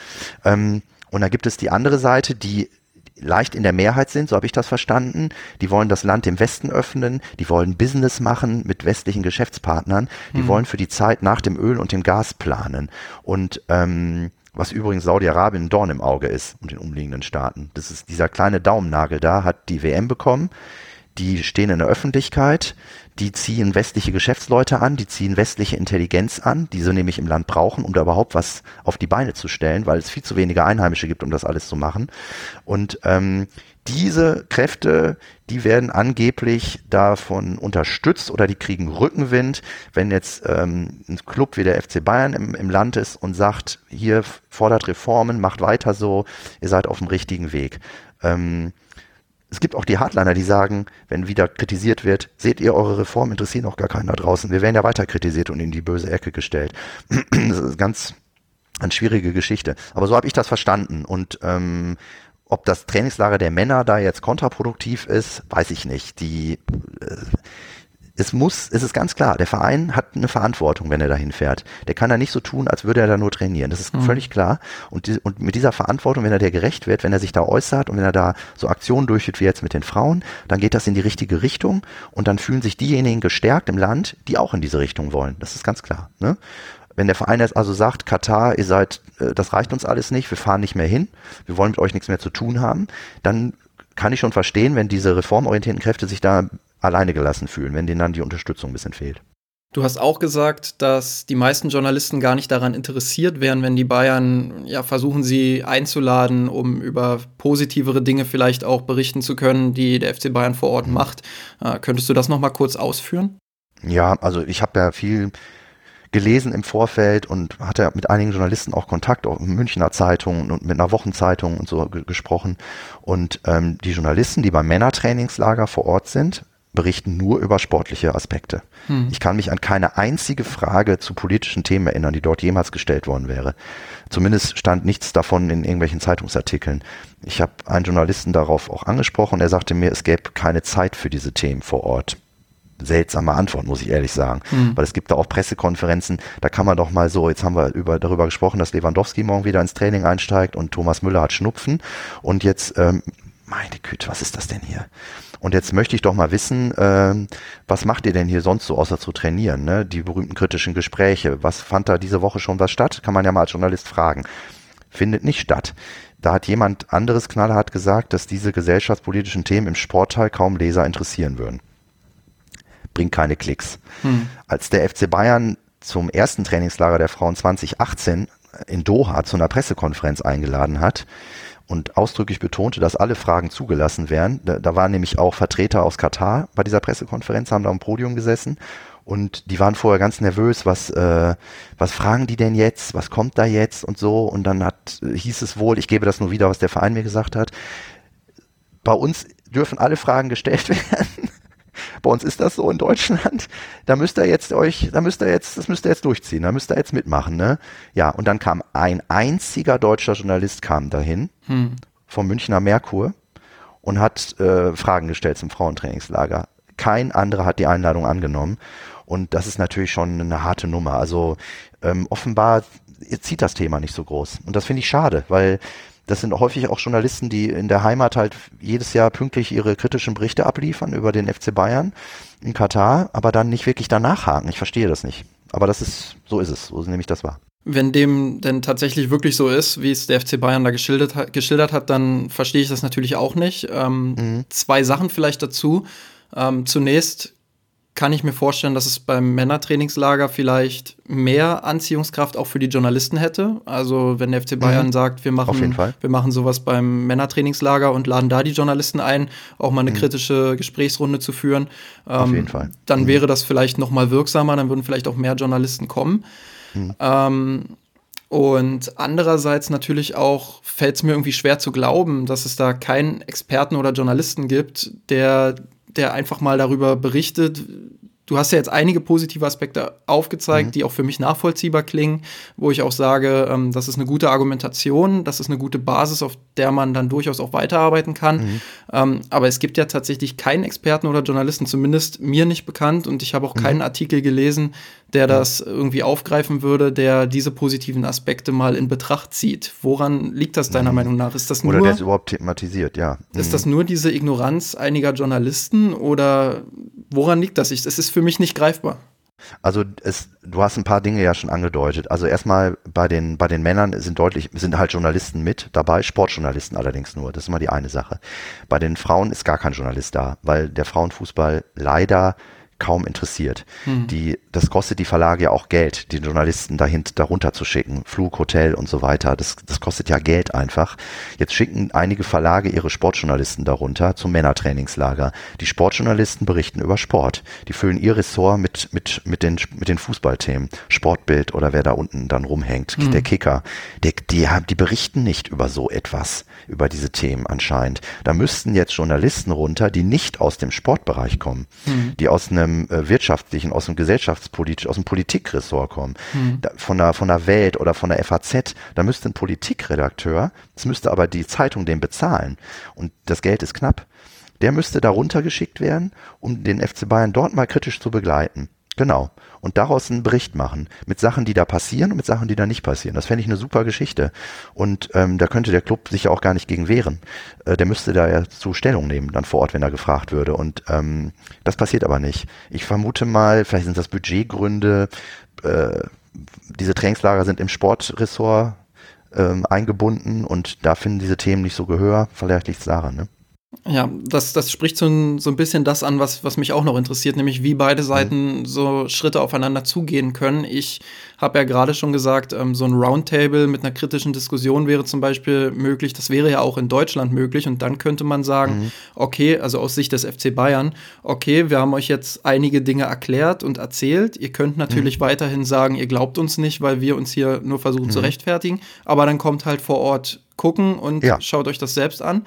Ähm, und dann gibt es die andere Seite, die leicht in der Mehrheit sind, so habe ich das verstanden. Die wollen das Land dem Westen öffnen, die wollen Business machen mit westlichen Geschäftspartnern, die mhm. wollen für die Zeit nach dem Öl und dem Gas planen. Und ähm, was übrigens Saudi-Arabien ein Dorn im Auge ist und den umliegenden Staaten. Das ist dieser kleine Daumennagel da, hat die WM bekommen. Die stehen in der Öffentlichkeit, die ziehen westliche Geschäftsleute an, die ziehen westliche Intelligenz an, die sie nämlich im Land brauchen, um da überhaupt was auf die Beine zu stellen, weil es viel zu wenige Einheimische gibt, um das alles zu machen. Und ähm, diese Kräfte, die werden angeblich davon unterstützt oder die kriegen Rückenwind, wenn jetzt ähm, ein Club wie der FC Bayern im, im Land ist und sagt, hier fordert Reformen, macht weiter so, ihr seid auf dem richtigen Weg. Ähm, es gibt auch die Hardliner, die sagen, wenn wieder kritisiert wird, seht ihr, eure Reformen interessieren auch gar keinen da draußen. Wir werden ja weiter kritisiert und in die böse Ecke gestellt. das ist ganz eine schwierige Geschichte. Aber so habe ich das verstanden. Und ähm, ob das Trainingslager der Männer da jetzt kontraproduktiv ist, weiß ich nicht. Die äh, es muss, es ist ganz klar, der Verein hat eine Verantwortung, wenn er dahin fährt. Der kann da nicht so tun, als würde er da nur trainieren. Das ist mhm. völlig klar. Und, die, und mit dieser Verantwortung, wenn er der gerecht wird, wenn er sich da äußert und wenn er da so Aktionen durchführt wie jetzt mit den Frauen, dann geht das in die richtige Richtung und dann fühlen sich diejenigen gestärkt im Land, die auch in diese Richtung wollen. Das ist ganz klar. Ne? Wenn der Verein jetzt also sagt, Katar, ihr seid, äh, das reicht uns alles nicht, wir fahren nicht mehr hin, wir wollen mit euch nichts mehr zu tun haben, dann kann ich schon verstehen, wenn diese reformorientierten Kräfte sich da alleine gelassen fühlen, wenn denen dann die Unterstützung ein bisschen fehlt. Du hast auch gesagt, dass die meisten Journalisten gar nicht daran interessiert wären, wenn die Bayern ja versuchen, sie einzuladen, um über positivere Dinge vielleicht auch berichten zu können, die der FC Bayern vor Ort mhm. macht. Äh, könntest du das noch mal kurz ausführen? Ja, also ich habe ja viel gelesen im Vorfeld und hatte mit einigen Journalisten auch Kontakt, auch in Münchner Zeitungen und mit einer Wochenzeitung und so gesprochen. Und ähm, die Journalisten, die beim Männertrainingslager vor Ort sind, berichten nur über sportliche Aspekte. Hm. Ich kann mich an keine einzige Frage zu politischen Themen erinnern, die dort jemals gestellt worden wäre. Zumindest stand nichts davon in irgendwelchen Zeitungsartikeln. Ich habe einen Journalisten darauf auch angesprochen. Er sagte mir, es gäbe keine Zeit für diese Themen vor Ort seltsame Antwort, muss ich ehrlich sagen. Mhm. Weil es gibt da auch Pressekonferenzen, da kann man doch mal so, jetzt haben wir über, darüber gesprochen, dass Lewandowski morgen wieder ins Training einsteigt und Thomas Müller hat Schnupfen. Und jetzt, ähm, meine Güte, was ist das denn hier? Und jetzt möchte ich doch mal wissen, ähm, was macht ihr denn hier sonst so, außer zu trainieren? Ne? Die berühmten kritischen Gespräche. Was fand da diese Woche schon was statt? Kann man ja mal als Journalist fragen. Findet nicht statt. Da hat jemand anderes knallhart gesagt, dass diese gesellschaftspolitischen Themen im Sportteil kaum Leser interessieren würden bringt keine Klicks. Hm. Als der FC Bayern zum ersten Trainingslager der Frauen 2018 in Doha zu einer Pressekonferenz eingeladen hat und ausdrücklich betonte, dass alle Fragen zugelassen wären. Da, da waren nämlich auch Vertreter aus Katar bei dieser Pressekonferenz, haben da am Podium gesessen und die waren vorher ganz nervös, was, äh, was fragen die denn jetzt, was kommt da jetzt und so. Und dann hat, hieß es wohl, ich gebe das nur wieder, was der Verein mir gesagt hat, bei uns dürfen alle Fragen gestellt werden. Bei uns ist das so in Deutschland. Da müsst ihr jetzt euch, da müsst ihr jetzt, das müsst ihr jetzt durchziehen, da müsst ihr jetzt mitmachen, ne? Ja, und dann kam ein einziger deutscher Journalist kam dahin hm. vom Münchner Merkur und hat äh, Fragen gestellt zum Frauentrainingslager. Kein anderer hat die Einladung angenommen. Und das ist natürlich schon eine harte Nummer. Also ähm, offenbar zieht das Thema nicht so groß. Und das finde ich schade, weil das sind häufig auch Journalisten, die in der Heimat halt jedes Jahr pünktlich ihre kritischen Berichte abliefern über den FC Bayern in Katar, aber dann nicht wirklich danach haken. Ich verstehe das nicht. Aber das ist, so ist es, so nehme ich das wahr. Wenn dem denn tatsächlich wirklich so ist, wie es der FC Bayern da geschildert hat, geschildert hat dann verstehe ich das natürlich auch nicht. Ähm, mhm. Zwei Sachen vielleicht dazu. Ähm, zunächst kann ich mir vorstellen, dass es beim Männertrainingslager vielleicht mehr Anziehungskraft auch für die Journalisten hätte. Also wenn der FC Bayern mhm. sagt, wir machen, wir machen sowas beim Männertrainingslager und laden da die Journalisten ein, auch mal eine mhm. kritische Gesprächsrunde zu führen, ähm, Auf jeden Fall. dann mhm. wäre das vielleicht noch mal wirksamer, dann würden vielleicht auch mehr Journalisten kommen. Mhm. Ähm, und andererseits natürlich auch fällt es mir irgendwie schwer zu glauben, dass es da keinen Experten oder Journalisten gibt, der der einfach mal darüber berichtet, Du hast ja jetzt einige positive Aspekte aufgezeigt, mhm. die auch für mich nachvollziehbar klingen, wo ich auch sage, ähm, das ist eine gute Argumentation, das ist eine gute Basis, auf der man dann durchaus auch weiterarbeiten kann. Mhm. Ähm, aber es gibt ja tatsächlich keinen Experten oder Journalisten, zumindest mir nicht bekannt, und ich habe auch mhm. keinen Artikel gelesen, der das irgendwie aufgreifen würde, der diese positiven Aspekte mal in Betracht zieht. Woran liegt das deiner mhm. Meinung nach? Ist das nur, oder der ist überhaupt thematisiert, ja. Ist das mhm. nur diese Ignoranz einiger Journalisten oder woran liegt das? Es ist für mich nicht greifbar. Also es, du hast ein paar Dinge ja schon angedeutet. Also erstmal bei den, bei den Männern sind deutlich, sind halt Journalisten mit dabei, Sportjournalisten allerdings nur. Das ist immer die eine Sache. Bei den Frauen ist gar kein Journalist da, weil der Frauenfußball leider kaum interessiert. Mhm. Die, das kostet die Verlage ja auch Geld, die Journalisten dahinter, darunter zu schicken. Flug, Hotel und so weiter. Das, das kostet ja Geld einfach. Jetzt schicken einige Verlage ihre Sportjournalisten darunter zum Männertrainingslager. Die Sportjournalisten berichten über Sport. Die füllen ihr Ressort mit, mit, mit den, mit den Fußballthemen. Sportbild oder wer da unten dann rumhängt. Mhm. Der Kicker. Die, die, die berichten nicht über so etwas, über diese Themen anscheinend. Da müssten jetzt Journalisten runter, die nicht aus dem Sportbereich kommen, mhm. die aus einem einem äh, wirtschaftlichen, aus dem gesellschaftspolitischen, aus dem Politikressort kommen, mhm. da, von, der, von der Welt oder von der FAZ, da müsste ein Politikredakteur, das müsste aber die Zeitung dem bezahlen und das Geld ist knapp. Der müsste da runtergeschickt werden, um den FC Bayern dort mal kritisch zu begleiten. Genau. Und daraus einen Bericht machen. Mit Sachen, die da passieren und mit Sachen, die da nicht passieren. Das fände ich eine super Geschichte. Und ähm, da könnte der Club sich ja auch gar nicht gegen wehren. Äh, der müsste da ja zu Stellung nehmen, dann vor Ort, wenn er gefragt würde. Und ähm, das passiert aber nicht. Ich vermute mal, vielleicht sind das Budgetgründe. Äh, diese Trainingslager sind im Sportressort ähm, eingebunden und da finden diese Themen nicht so Gehör. Vielleicht liegt es daran, ne? Ja, das, das spricht so ein, so ein bisschen das an, was, was mich auch noch interessiert, nämlich wie beide Seiten mhm. so Schritte aufeinander zugehen können. Ich habe ja gerade schon gesagt, ähm, so ein Roundtable mit einer kritischen Diskussion wäre zum Beispiel möglich. Das wäre ja auch in Deutschland möglich. Und dann könnte man sagen, mhm. okay, also aus Sicht des FC Bayern, okay, wir haben euch jetzt einige Dinge erklärt und erzählt. Ihr könnt natürlich mhm. weiterhin sagen, ihr glaubt uns nicht, weil wir uns hier nur versuchen zu mhm. rechtfertigen. Aber dann kommt halt vor Ort gucken und ja. schaut euch das selbst an.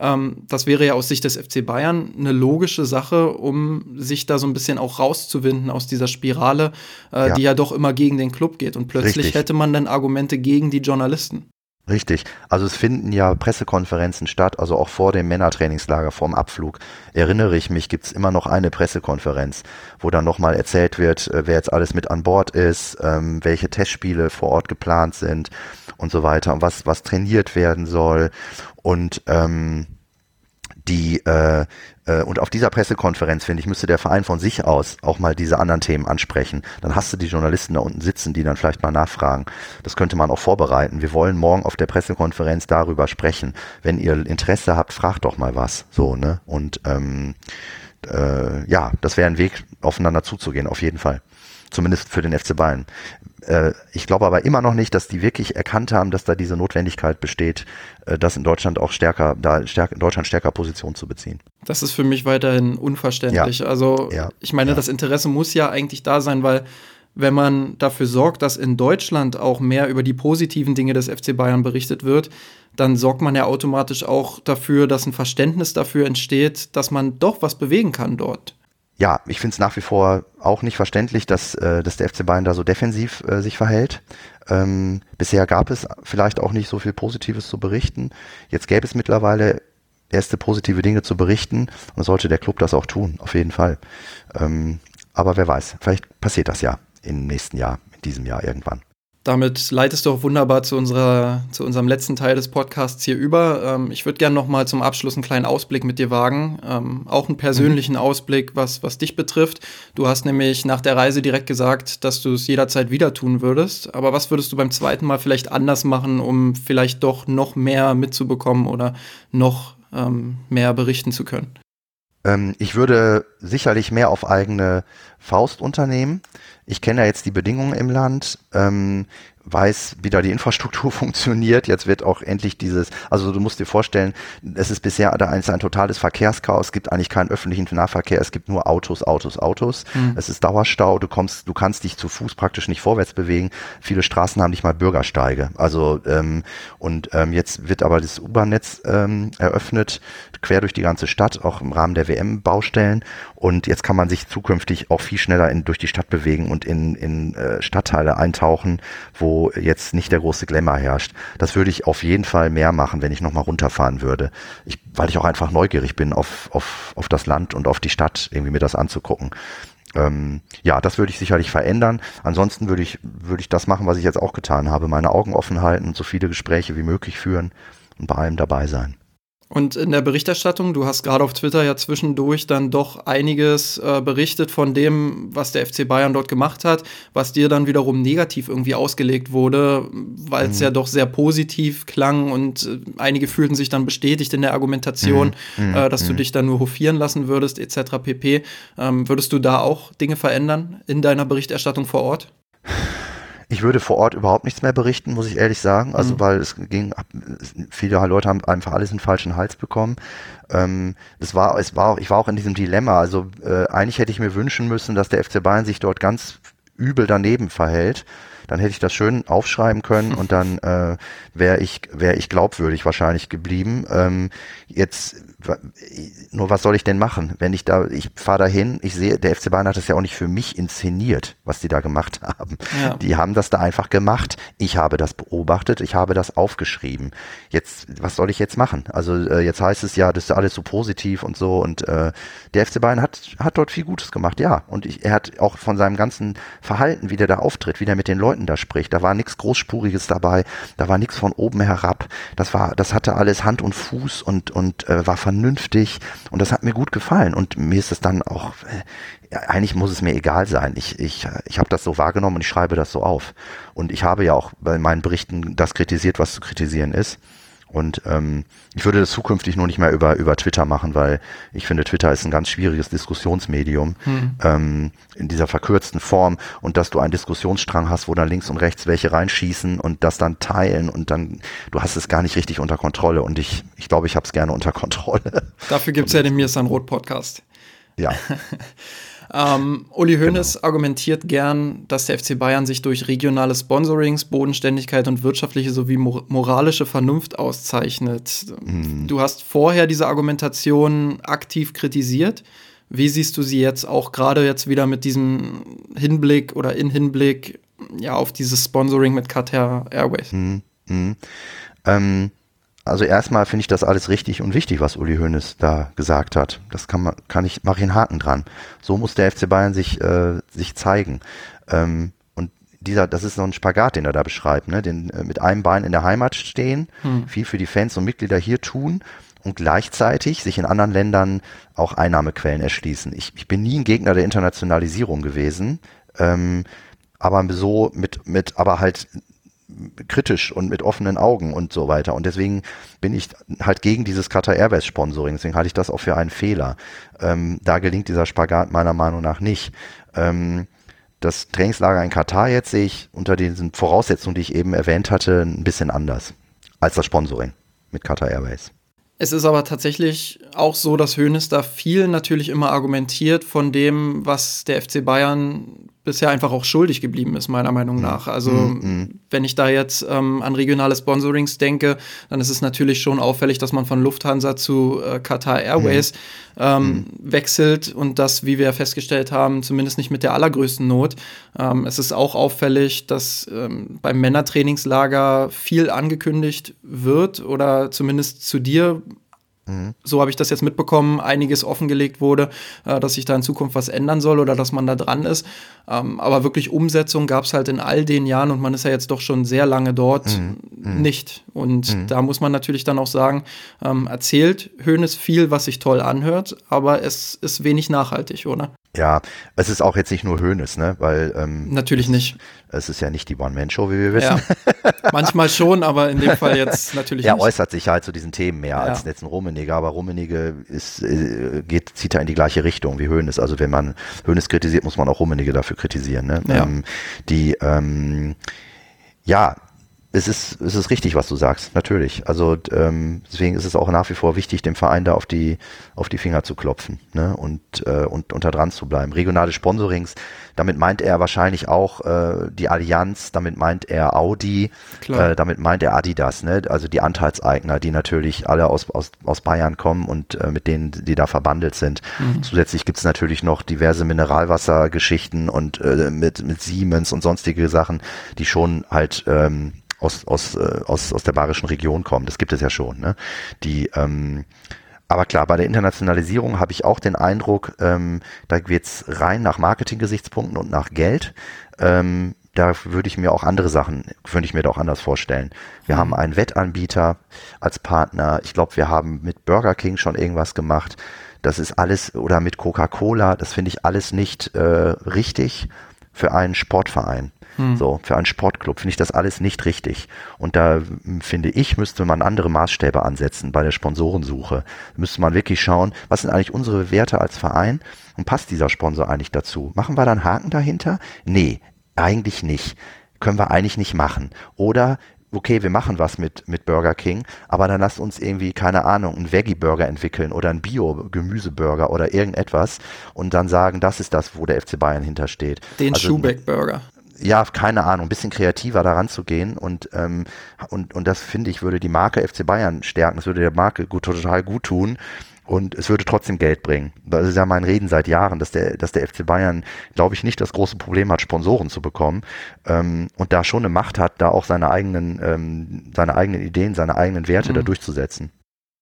Ähm, das wäre ja aus Sicht des FC Bayern eine logische Sache, um sich da so ein bisschen auch rauszuwinden aus dieser Spirale, äh, ja. die ja doch immer gegen den Club geht. Und plötzlich Richtig. hätte man dann Argumente gegen die Journalisten. Richtig. Also es finden ja Pressekonferenzen statt, also auch vor dem Männertrainingslager, vorm Abflug. Erinnere ich mich, gibt's immer noch eine Pressekonferenz, wo dann nochmal erzählt wird, äh, wer jetzt alles mit an Bord ist, ähm, welche Testspiele vor Ort geplant sind und so weiter und was, was trainiert werden soll. Und ähm, die äh, und auf dieser Pressekonferenz, finde ich, müsste der Verein von sich aus auch mal diese anderen Themen ansprechen. Dann hast du die Journalisten da unten sitzen, die dann vielleicht mal nachfragen. Das könnte man auch vorbereiten. Wir wollen morgen auf der Pressekonferenz darüber sprechen. Wenn ihr Interesse habt, fragt doch mal was. So, ne? Und ähm, äh, ja, das wäre ein Weg, aufeinander zuzugehen, auf jeden Fall. Zumindest für den FC Bayern. Äh, ich glaube aber immer noch nicht, dass die wirklich erkannt haben, dass da diese Notwendigkeit besteht, äh, das in Deutschland auch stärker, da stärker, in Deutschland stärker Position zu beziehen. Das ist für mich weiterhin unverständlich. Ja. Also ja. ich meine, ja. das Interesse muss ja eigentlich da sein, weil wenn man dafür sorgt, dass in Deutschland auch mehr über die positiven Dinge des FC Bayern berichtet wird, dann sorgt man ja automatisch auch dafür, dass ein Verständnis dafür entsteht, dass man doch was bewegen kann dort ja, ich finde es nach wie vor auch nicht verständlich, dass, äh, dass der FC Bayern da so defensiv äh, sich verhält. Ähm, bisher gab es vielleicht auch nicht so viel Positives zu berichten. Jetzt gäbe es mittlerweile erste positive Dinge zu berichten und sollte der Club das auch tun, auf jeden Fall. Ähm, aber wer weiß, vielleicht passiert das ja im nächsten Jahr, in diesem Jahr irgendwann. Damit leitest du auch wunderbar zu, unserer, zu unserem letzten Teil des Podcasts hier über. Ähm, ich würde gerne noch mal zum Abschluss einen kleinen Ausblick mit dir wagen. Ähm, auch einen persönlichen mhm. Ausblick, was, was dich betrifft. Du hast nämlich nach der Reise direkt gesagt, dass du es jederzeit wieder tun würdest. Aber was würdest du beim zweiten Mal vielleicht anders machen, um vielleicht doch noch mehr mitzubekommen oder noch ähm, mehr berichten zu können? Ähm, ich würde sicherlich mehr auf eigene Faust unternehmen. Ich kenne ja jetzt die Bedingungen im Land. Ähm, weiß, wie da die Infrastruktur funktioniert. Jetzt wird auch endlich dieses, also du musst dir vorstellen, es ist bisher da ein, ein totales Verkehrschaos. Es gibt eigentlich keinen öffentlichen Nahverkehr. Es gibt nur Autos, Autos, Autos. Mhm. Es ist Dauerstau. Du kommst, du kannst dich zu Fuß praktisch nicht vorwärts bewegen. Viele Straßen haben nicht mal Bürgersteige. Also ähm, und ähm, jetzt wird aber das U-Bahn-Netz ähm, eröffnet, quer durch die ganze Stadt, auch im Rahmen der WM-Baustellen. Und jetzt kann man sich zukünftig auch viel schneller in, durch die Stadt bewegen und in, in äh, Stadtteile eintauchen, wo jetzt nicht der große Glamour herrscht. Das würde ich auf jeden Fall mehr machen, wenn ich nochmal runterfahren würde. Ich, weil ich auch einfach neugierig bin auf, auf, auf das Land und auf die Stadt, irgendwie mir das anzugucken. Ähm, ja, das würde ich sicherlich verändern. Ansonsten würde ich, würde ich das machen, was ich jetzt auch getan habe. Meine Augen offen halten so viele Gespräche wie möglich führen und bei allem dabei sein. Und in der Berichterstattung, du hast gerade auf Twitter ja zwischendurch dann doch einiges äh, berichtet von dem, was der FC Bayern dort gemacht hat, was dir dann wiederum negativ irgendwie ausgelegt wurde, weil es mhm. ja doch sehr positiv klang und äh, einige fühlten sich dann bestätigt in der Argumentation, mhm. Mhm. Äh, dass du mhm. dich dann nur hofieren lassen würdest, etc. pp. Ähm, würdest du da auch Dinge verändern in deiner Berichterstattung vor Ort? Ich würde vor Ort überhaupt nichts mehr berichten, muss ich ehrlich sagen. Also, mhm. weil es ging, viele Leute haben einfach alles in den falschen Hals bekommen. Ähm, es war, es war, ich war auch in diesem Dilemma. Also, äh, eigentlich hätte ich mir wünschen müssen, dass der FC Bayern sich dort ganz übel daneben verhält dann hätte ich das schön aufschreiben können und dann äh, wäre ich, wäre ich glaubwürdig wahrscheinlich geblieben. Ähm, jetzt nur was soll ich denn machen? Wenn ich da, ich fahre dahin, ich sehe, der FC Bayern hat das ja auch nicht für mich inszeniert, was die da gemacht haben. Ja. Die haben das da einfach gemacht. Ich habe das beobachtet, ich habe das aufgeschrieben. Jetzt, was soll ich jetzt machen? Also äh, jetzt heißt es ja, das ist alles so positiv und so und äh, der FC Bayern hat, hat dort viel Gutes gemacht, ja. Und ich, er hat auch von seinem ganzen Verhalten, wie der da auftritt, wie der mit den Leuten da spricht, da war nichts Großspuriges dabei, da war nichts von oben herab. Das war, das hatte alles Hand und Fuß und, und äh, war vernünftig und das hat mir gut gefallen und mir ist es dann auch, äh, eigentlich muss es mir egal sein. Ich, ich, ich habe das so wahrgenommen und ich schreibe das so auf. Und ich habe ja auch bei meinen Berichten das kritisiert, was zu kritisieren ist. Und ähm, ich würde das zukünftig nur nicht mehr über, über Twitter machen, weil ich finde, Twitter ist ein ganz schwieriges Diskussionsmedium hm. ähm, in dieser verkürzten Form und dass du einen Diskussionsstrang hast, wo dann links und rechts welche reinschießen und das dann teilen und dann, du hast es gar nicht richtig unter Kontrolle und ich, ich glaube, ich habe es gerne unter Kontrolle. Dafür gibt es ja den Mir ist ein Rot Podcast. Ja. Ähm, Uli Hoeneß genau. argumentiert gern, dass der FC Bayern sich durch regionale Sponsorings, Bodenständigkeit und wirtschaftliche sowie moralische Vernunft auszeichnet. Mhm. Du hast vorher diese Argumentation aktiv kritisiert. Wie siehst du sie jetzt auch gerade jetzt wieder mit diesem Hinblick oder in Hinblick ja, auf dieses Sponsoring mit Qatar Airways? Mhm. Mhm. Ähm also erstmal finde ich das alles richtig und wichtig, was Uli Hoeneß da gesagt hat. Das kann man, kann ich, mache ich einen Haken dran. So muss der FC Bayern sich, äh, sich zeigen. Ähm, und dieser, das ist so ein Spagat, den er da beschreibt, ne? Den äh, mit einem Bein in der Heimat stehen, hm. viel für die Fans und Mitglieder hier tun und gleichzeitig sich in anderen Ländern auch Einnahmequellen erschließen. Ich, ich bin nie ein Gegner der Internationalisierung gewesen. Ähm, aber so mit, mit, aber halt kritisch und mit offenen Augen und so weiter. Und deswegen bin ich halt gegen dieses Qatar Airways Sponsoring. Deswegen halte ich das auch für einen Fehler. Ähm, da gelingt dieser Spagat meiner Meinung nach nicht. Ähm, das Trainingslager in Katar jetzt sehe ich unter diesen Voraussetzungen, die ich eben erwähnt hatte, ein bisschen anders als das Sponsoring mit Qatar Airways. Es ist aber tatsächlich auch so, dass Hoeneß da viel natürlich immer argumentiert von dem, was der FC Bayern bisher einfach auch schuldig geblieben ist, meiner Meinung nach. Also mhm. mhm. wenn ich da jetzt ähm, an regionale Sponsorings denke, dann ist es natürlich schon auffällig, dass man von Lufthansa zu äh, Qatar Airways mhm. Ähm, mhm. wechselt und das, wie wir festgestellt haben, zumindest nicht mit der allergrößten Not. Ähm, es ist auch auffällig, dass ähm, beim Männertrainingslager viel angekündigt wird oder zumindest zu dir Mhm. So habe ich das jetzt mitbekommen, einiges offengelegt wurde, äh, dass sich da in Zukunft was ändern soll oder dass man da dran ist. Ähm, aber wirklich Umsetzung gab es halt in all den Jahren und man ist ja jetzt doch schon sehr lange dort mhm. mhm. nicht. Und mhm. da muss man natürlich dann auch sagen, ähm, erzählt Hönes viel, was sich toll anhört, aber es ist wenig nachhaltig, oder? Ja, es ist auch jetzt nicht nur Hönes, ne? Weil ähm, natürlich nicht. Es ist ja nicht die One-Man-Show, wie wir wissen. Ja, manchmal schon, aber in dem Fall jetzt natürlich er nicht. Er äußert sich halt zu diesen Themen mehr ja. als jetzt ein Rummeniger, aber Rummenige ist, äh, geht, zieht da in die gleiche Richtung wie Hönes. Also wenn man Hönes kritisiert, muss man auch Rummenige dafür kritisieren. Ne? Ja. Ähm, die ähm, ja, es ist, es ist richtig, was du sagst, natürlich. Also ähm, deswegen ist es auch nach wie vor wichtig, dem Verein da auf die, auf die Finger zu klopfen ne? und, äh, und unter dran zu bleiben. Regionale Sponsorings, damit meint er wahrscheinlich auch äh, die Allianz, damit meint er Audi, äh, damit meint er Adidas, ne? also die Anteilseigner, die natürlich alle aus, aus, aus Bayern kommen und äh, mit denen, die da verbandelt sind. Mhm. Zusätzlich gibt's natürlich noch diverse Mineralwassergeschichten und äh, mit, mit Siemens und sonstige Sachen, die schon halt ähm, aus, aus, äh, aus, aus der bayerischen Region kommen. Das gibt es ja schon. Ne? Die, ähm, aber klar, bei der Internationalisierung habe ich auch den Eindruck, ähm, da geht's rein nach Marketing-Gesichtspunkten und nach Geld. Ähm, da würde ich mir auch andere Sachen, würde ich mir da auch anders vorstellen. Wir mhm. haben einen Wettanbieter als Partner. Ich glaube, wir haben mit Burger King schon irgendwas gemacht. Das ist alles, oder mit Coca-Cola, das finde ich alles nicht äh, richtig für einen Sportverein. Hm. So, für einen Sportclub finde ich das alles nicht richtig. Und da finde ich, müsste man andere Maßstäbe ansetzen bei der Sponsorensuche. Müsste man wirklich schauen, was sind eigentlich unsere Werte als Verein und passt dieser Sponsor eigentlich dazu? Machen wir da einen Haken dahinter? Nee, eigentlich nicht. Können wir eigentlich nicht machen. Oder okay, wir machen was mit, mit Burger King, aber dann lasst uns irgendwie, keine Ahnung, einen Veggie-Burger entwickeln oder einen Bio-Gemüseburger oder irgendetwas und dann sagen, das ist das, wo der FC Bayern hintersteht. Den also, Schubeck-Burger. Ja, keine Ahnung, ein bisschen kreativer daran zu gehen und, ähm, und, und das finde ich, würde die Marke FC Bayern stärken, das würde der Marke gut, total gut tun und es würde trotzdem Geld bringen. Das ist ja mein Reden seit Jahren, dass der, dass der FC Bayern, glaube ich, nicht das große Problem hat, Sponsoren zu bekommen ähm, und da schon eine Macht hat, da auch seine eigenen, ähm, seine eigenen Ideen, seine eigenen Werte mhm. da durchzusetzen.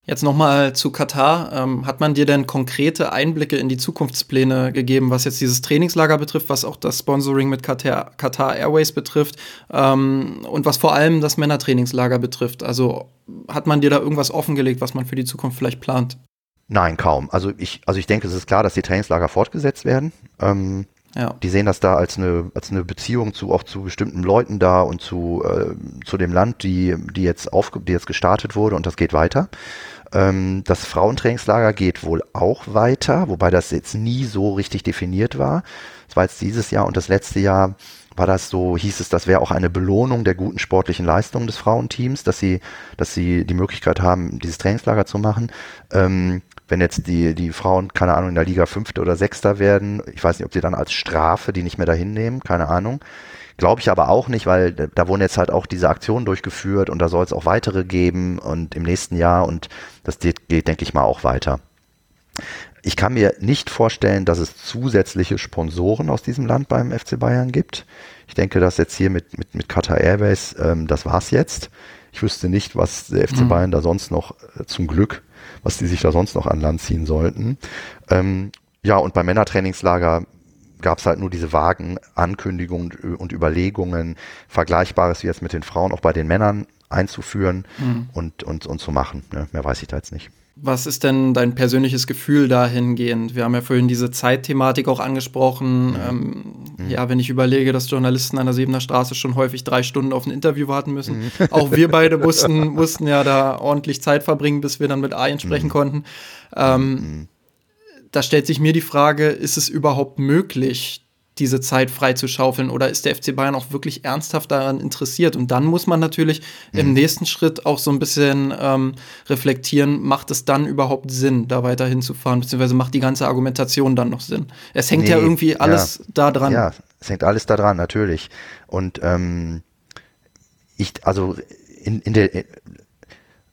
Jetzt nochmal zu Katar. Ähm, hat man dir denn konkrete Einblicke in die Zukunftspläne gegeben, was jetzt dieses Trainingslager betrifft, was auch das Sponsoring mit Qatar, Qatar Airways betrifft ähm, und was vor allem das Männertrainingslager betrifft? Also hat man dir da irgendwas offengelegt, was man für die Zukunft vielleicht plant? Nein, kaum. Also ich, also ich denke, es ist klar, dass die Trainingslager fortgesetzt werden. Ähm, ja. Die sehen das da als eine, als eine Beziehung zu auch zu bestimmten Leuten da und zu, äh, zu dem Land, die, die jetzt auf, die jetzt gestartet wurde und das geht weiter. Ähm, das Frauentrainingslager geht wohl auch weiter, wobei das jetzt nie so richtig definiert war. Das war jetzt dieses Jahr und das letzte Jahr war das so, hieß es, das wäre auch eine Belohnung der guten sportlichen Leistungen des Frauenteams, dass sie, dass sie die Möglichkeit haben, dieses Trainingslager zu machen. Ähm, wenn jetzt die, die Frauen, keine Ahnung, in der Liga Fünfte oder Sechster werden, ich weiß nicht, ob sie dann als Strafe die nicht mehr dahin nehmen, keine Ahnung. Glaube ich aber auch nicht, weil da wurden jetzt halt auch diese Aktionen durchgeführt und da soll es auch weitere geben und im nächsten Jahr und das geht, geht denke ich mal, auch weiter. Ich kann mir nicht vorstellen, dass es zusätzliche Sponsoren aus diesem Land beim FC Bayern gibt. Ich denke, dass jetzt hier mit, mit, mit Qatar Airways, ähm, das war's jetzt. Ich wüsste nicht, was der FC mhm. Bayern da sonst noch äh, zum Glück, was die sich da sonst noch an Land ziehen sollten. Ähm, ja, und beim Männertrainingslager gab es halt nur diese vagen Ankündigungen und Überlegungen, Vergleichbares wie jetzt mit den Frauen auch bei den Männern einzuführen mhm. und, und, und zu machen. Ne? Mehr weiß ich da jetzt nicht. Was ist denn dein persönliches Gefühl dahingehend? Wir haben ja vorhin diese Zeitthematik auch angesprochen. Mhm. Ähm, mhm. Ja, wenn ich überlege, dass Journalisten an der Siebener Straße schon häufig drei Stunden auf ein Interview warten müssen. Mhm. Auch wir beide mussten, mussten ja da ordentlich Zeit verbringen, bis wir dann mit Arjen sprechen mhm. konnten. Ähm, mhm. da stellt sich mir die Frage, ist es überhaupt möglich, diese Zeit freizuschaufeln oder ist der FC Bayern auch wirklich ernsthaft daran interessiert? Und dann muss man natürlich mhm. im nächsten Schritt auch so ein bisschen ähm, reflektieren, macht es dann überhaupt Sinn, da weiter hinzufahren, beziehungsweise macht die ganze Argumentation dann noch Sinn? Es hängt nee, ja irgendwie alles ja, da dran. Ja, es hängt alles da dran, natürlich. Und ähm, ich, also in, in der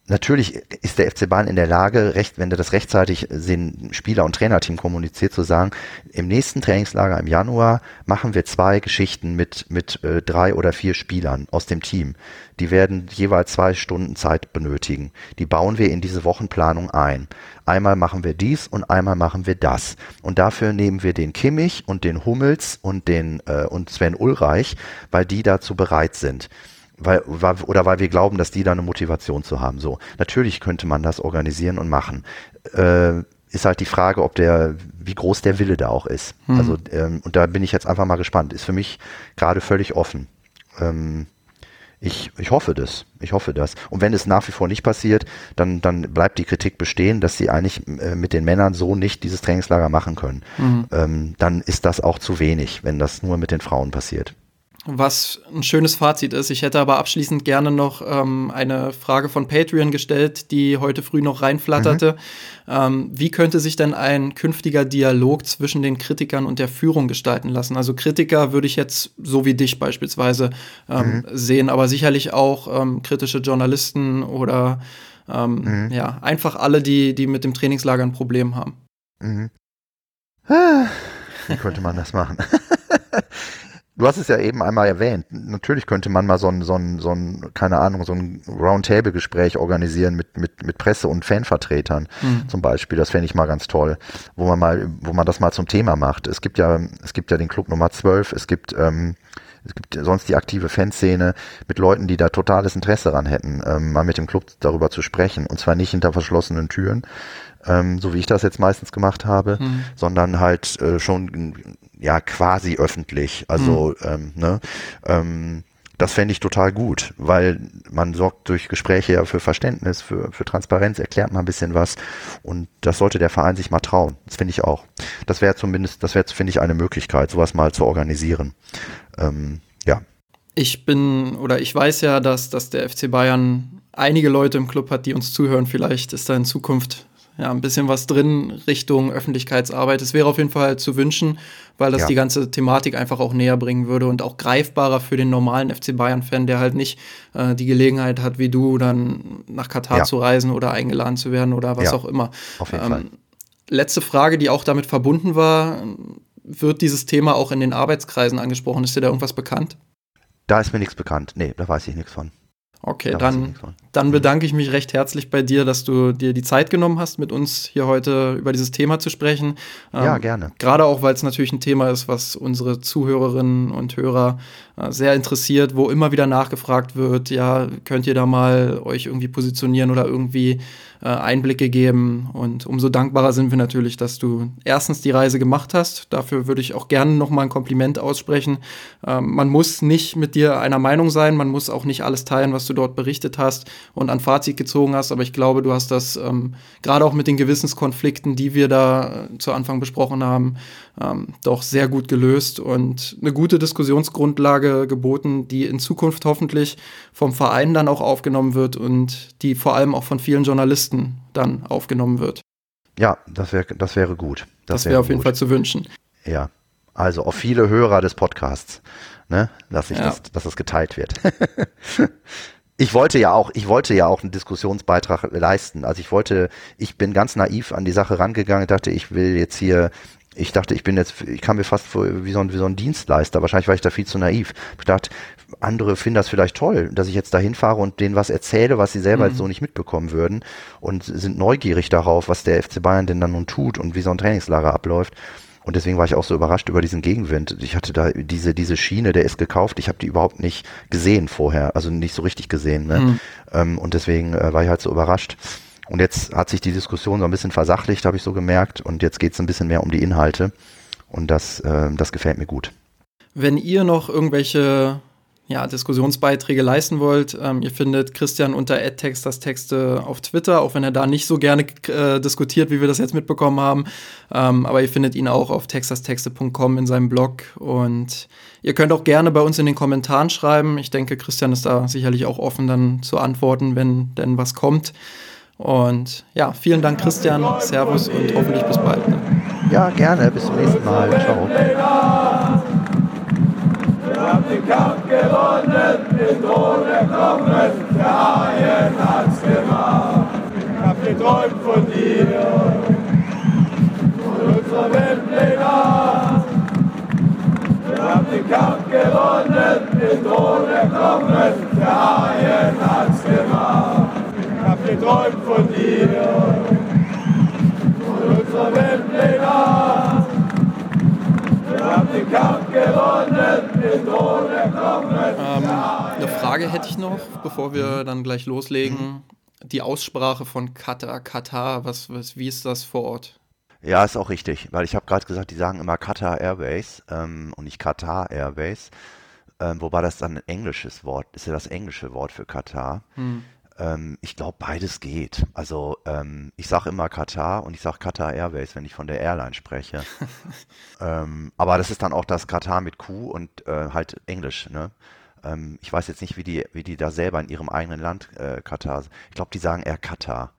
natürlich ist der FC Bayern in der Lage, recht, wenn er das rechtzeitig den Spieler und Trainerteam kommuniziert, zu sagen, im nächsten Trainingslager im Januar machen wir zwei Geschichten mit, mit äh, drei oder vier Spielern aus dem Team. Die werden jeweils zwei Stunden Zeit benötigen. Die bauen wir in diese Wochenplanung ein. Einmal machen wir dies und einmal machen wir das. Und dafür nehmen wir den Kimmich und den Hummels und den äh, und Sven Ulreich, weil die dazu bereit sind weil, oder weil wir glauben, dass die da eine Motivation zu haben. So, natürlich könnte man das organisieren und machen. Äh, ist halt die Frage, ob der, wie groß der Wille da auch ist. Hm. Also, ähm, und da bin ich jetzt einfach mal gespannt. Ist für mich gerade völlig offen. Ähm, ich, ich hoffe das. Ich hoffe das. Und wenn es nach wie vor nicht passiert, dann, dann bleibt die Kritik bestehen, dass sie eigentlich äh, mit den Männern so nicht dieses Trainingslager machen können. Mhm. Ähm, dann ist das auch zu wenig, wenn das nur mit den Frauen passiert. Was ein schönes Fazit ist. Ich hätte aber abschließend gerne noch ähm, eine Frage von Patreon gestellt, die heute früh noch reinflatterte. Mhm. Ähm, wie könnte sich denn ein künftiger Dialog zwischen den Kritikern und der Führung gestalten lassen? Also Kritiker würde ich jetzt so wie dich beispielsweise ähm, mhm. sehen, aber sicherlich auch ähm, kritische Journalisten oder ähm, mhm. ja, einfach alle, die, die mit dem Trainingslager ein Problem haben. Mhm. Wie könnte man das machen? Du hast es ja eben einmal erwähnt. Natürlich könnte man mal so ein, so ein, so ein keine Ahnung, so ein Roundtable-Gespräch organisieren mit, mit, mit Presse- und Fanvertretern mhm. zum Beispiel. Das fände ich mal ganz toll, wo man mal, wo man das mal zum Thema macht. Es gibt ja, es gibt ja den Club Nummer 12, es gibt ähm, es gibt sonst die aktive Fanszene mit Leuten, die da totales Interesse daran hätten, ähm, mal mit dem Club darüber zu sprechen. Und zwar nicht hinter verschlossenen Türen, ähm, so wie ich das jetzt meistens gemacht habe, mhm. sondern halt äh, schon ja quasi öffentlich. Also mhm. ähm, ne, ähm, das fände ich total gut, weil man sorgt durch Gespräche ja für Verständnis, für, für Transparenz, erklärt mal ein bisschen was und das sollte der Verein sich mal trauen. Das finde ich auch. Das wäre zumindest, das wäre, finde ich, eine Möglichkeit, sowas mal zu organisieren. Ähm, ja. Ich bin oder ich weiß ja, dass, dass der FC Bayern einige Leute im Club hat, die uns zuhören. Vielleicht ist da in Zukunft ja, ein bisschen was drin Richtung Öffentlichkeitsarbeit. Es wäre auf jeden Fall zu wünschen, weil das ja. die ganze Thematik einfach auch näher bringen würde und auch greifbarer für den normalen FC Bayern-Fan, der halt nicht äh, die Gelegenheit hat, wie du, dann nach Katar ja. zu reisen oder eingeladen zu werden oder was ja. auch immer. Auf jeden ähm, Fall. Letzte Frage, die auch damit verbunden war, wird dieses Thema auch in den Arbeitskreisen angesprochen? Ist dir da irgendwas bekannt? Da ist mir nichts bekannt. Nee, da weiß ich nichts von. Okay, dann, dann mhm. bedanke ich mich recht herzlich bei dir, dass du dir die Zeit genommen hast, mit uns hier heute über dieses Thema zu sprechen. Ja, ähm, gerne. Gerade auch, weil es natürlich ein Thema ist, was unsere Zuhörerinnen und Hörer sehr interessiert, wo immer wieder nachgefragt wird, ja, könnt ihr da mal euch irgendwie positionieren oder irgendwie äh, Einblicke geben. Und umso dankbarer sind wir natürlich, dass du erstens die Reise gemacht hast. Dafür würde ich auch gerne nochmal ein Kompliment aussprechen. Ähm, man muss nicht mit dir einer Meinung sein, man muss auch nicht alles teilen, was du dort berichtet hast und ein Fazit gezogen hast. Aber ich glaube, du hast das ähm, gerade auch mit den Gewissenskonflikten, die wir da zu Anfang besprochen haben, ähm, doch sehr gut gelöst und eine gute Diskussionsgrundlage geboten, die in Zukunft hoffentlich vom Verein dann auch aufgenommen wird und die vor allem auch von vielen Journalisten dann aufgenommen wird. Ja, das wäre das wäre gut. Das, das wäre wär auf jeden Fall zu wünschen. Ja, also auf viele Hörer des Podcasts, ne, dass, ich ja. das, dass das geteilt wird. ich wollte ja auch, ich wollte ja auch einen Diskussionsbeitrag leisten. Also ich wollte, ich bin ganz naiv an die Sache rangegangen, dachte, ich will jetzt hier ich dachte, ich bin jetzt, ich kam mir fast vor wie so ein, wie so ein Dienstleister. Wahrscheinlich war ich da viel zu naiv. Ich dachte, andere finden das vielleicht toll, dass ich jetzt da hinfahre und denen was erzähle, was sie selber mhm. jetzt so nicht mitbekommen würden und sind neugierig darauf, was der FC Bayern denn dann nun tut und wie so ein Trainingslager abläuft. Und deswegen war ich auch so überrascht über diesen Gegenwind. Ich hatte da diese, diese Schiene, der ist gekauft, ich habe die überhaupt nicht gesehen vorher, also nicht so richtig gesehen. Ne? Mhm. Ähm, und deswegen äh, war ich halt so überrascht. Und jetzt hat sich die Diskussion so ein bisschen versachlicht, habe ich so gemerkt. Und jetzt geht es ein bisschen mehr um die Inhalte. Und das, äh, das gefällt mir gut. Wenn ihr noch irgendwelche ja, Diskussionsbeiträge leisten wollt, ähm, ihr findet Christian unter das Texte auf Twitter, auch wenn er da nicht so gerne äh, diskutiert, wie wir das jetzt mitbekommen haben. Ähm, aber ihr findet ihn auch auf textastexte.com in seinem Blog. Und ihr könnt auch gerne bei uns in den Kommentaren schreiben. Ich denke, Christian ist da sicherlich auch offen, dann zu antworten, wenn denn was kommt. Und ja, vielen Dank, Christian. Servus und hoffentlich bis bald. Ne? Ja, gerne. Bis zum nächsten Mal. Ciao. Wir haben den Kampf gewonnen, den Tod kommen, der Haien hat's gemacht. Ich hab geträumt von dir, von unserer Weltpläne. Wir haben den Kampf gewonnen, den Tod kommen, der Haien hat's gemacht geträumt von dir, von unserer Weltpläne. Wir haben den Kampf gewonnen, den Thron erkommen. Ähm, eine Frage hätte ich noch, bevor wir dann gleich loslegen. Die Aussprache von Katar, Katar, was, was, wie ist das vor Ort? Ja, ist auch richtig, weil ich habe gerade gesagt, die sagen immer Qatar Airways ähm, und nicht Qatar Airways, ähm, wobei das dann ein englisches Wort ist ja das englische Wort für Katar. Hm. Ähm, ich glaube, beides geht. Also ähm, ich sage immer Katar und ich sage Qatar Airways, wenn ich von der Airline spreche. ähm, aber das ist dann auch das Katar mit Q und äh, halt Englisch. Ne? Ähm, ich weiß jetzt nicht, wie die, wie die da selber in ihrem eigenen Land äh, Katar. Ich glaube, die sagen eher Katar.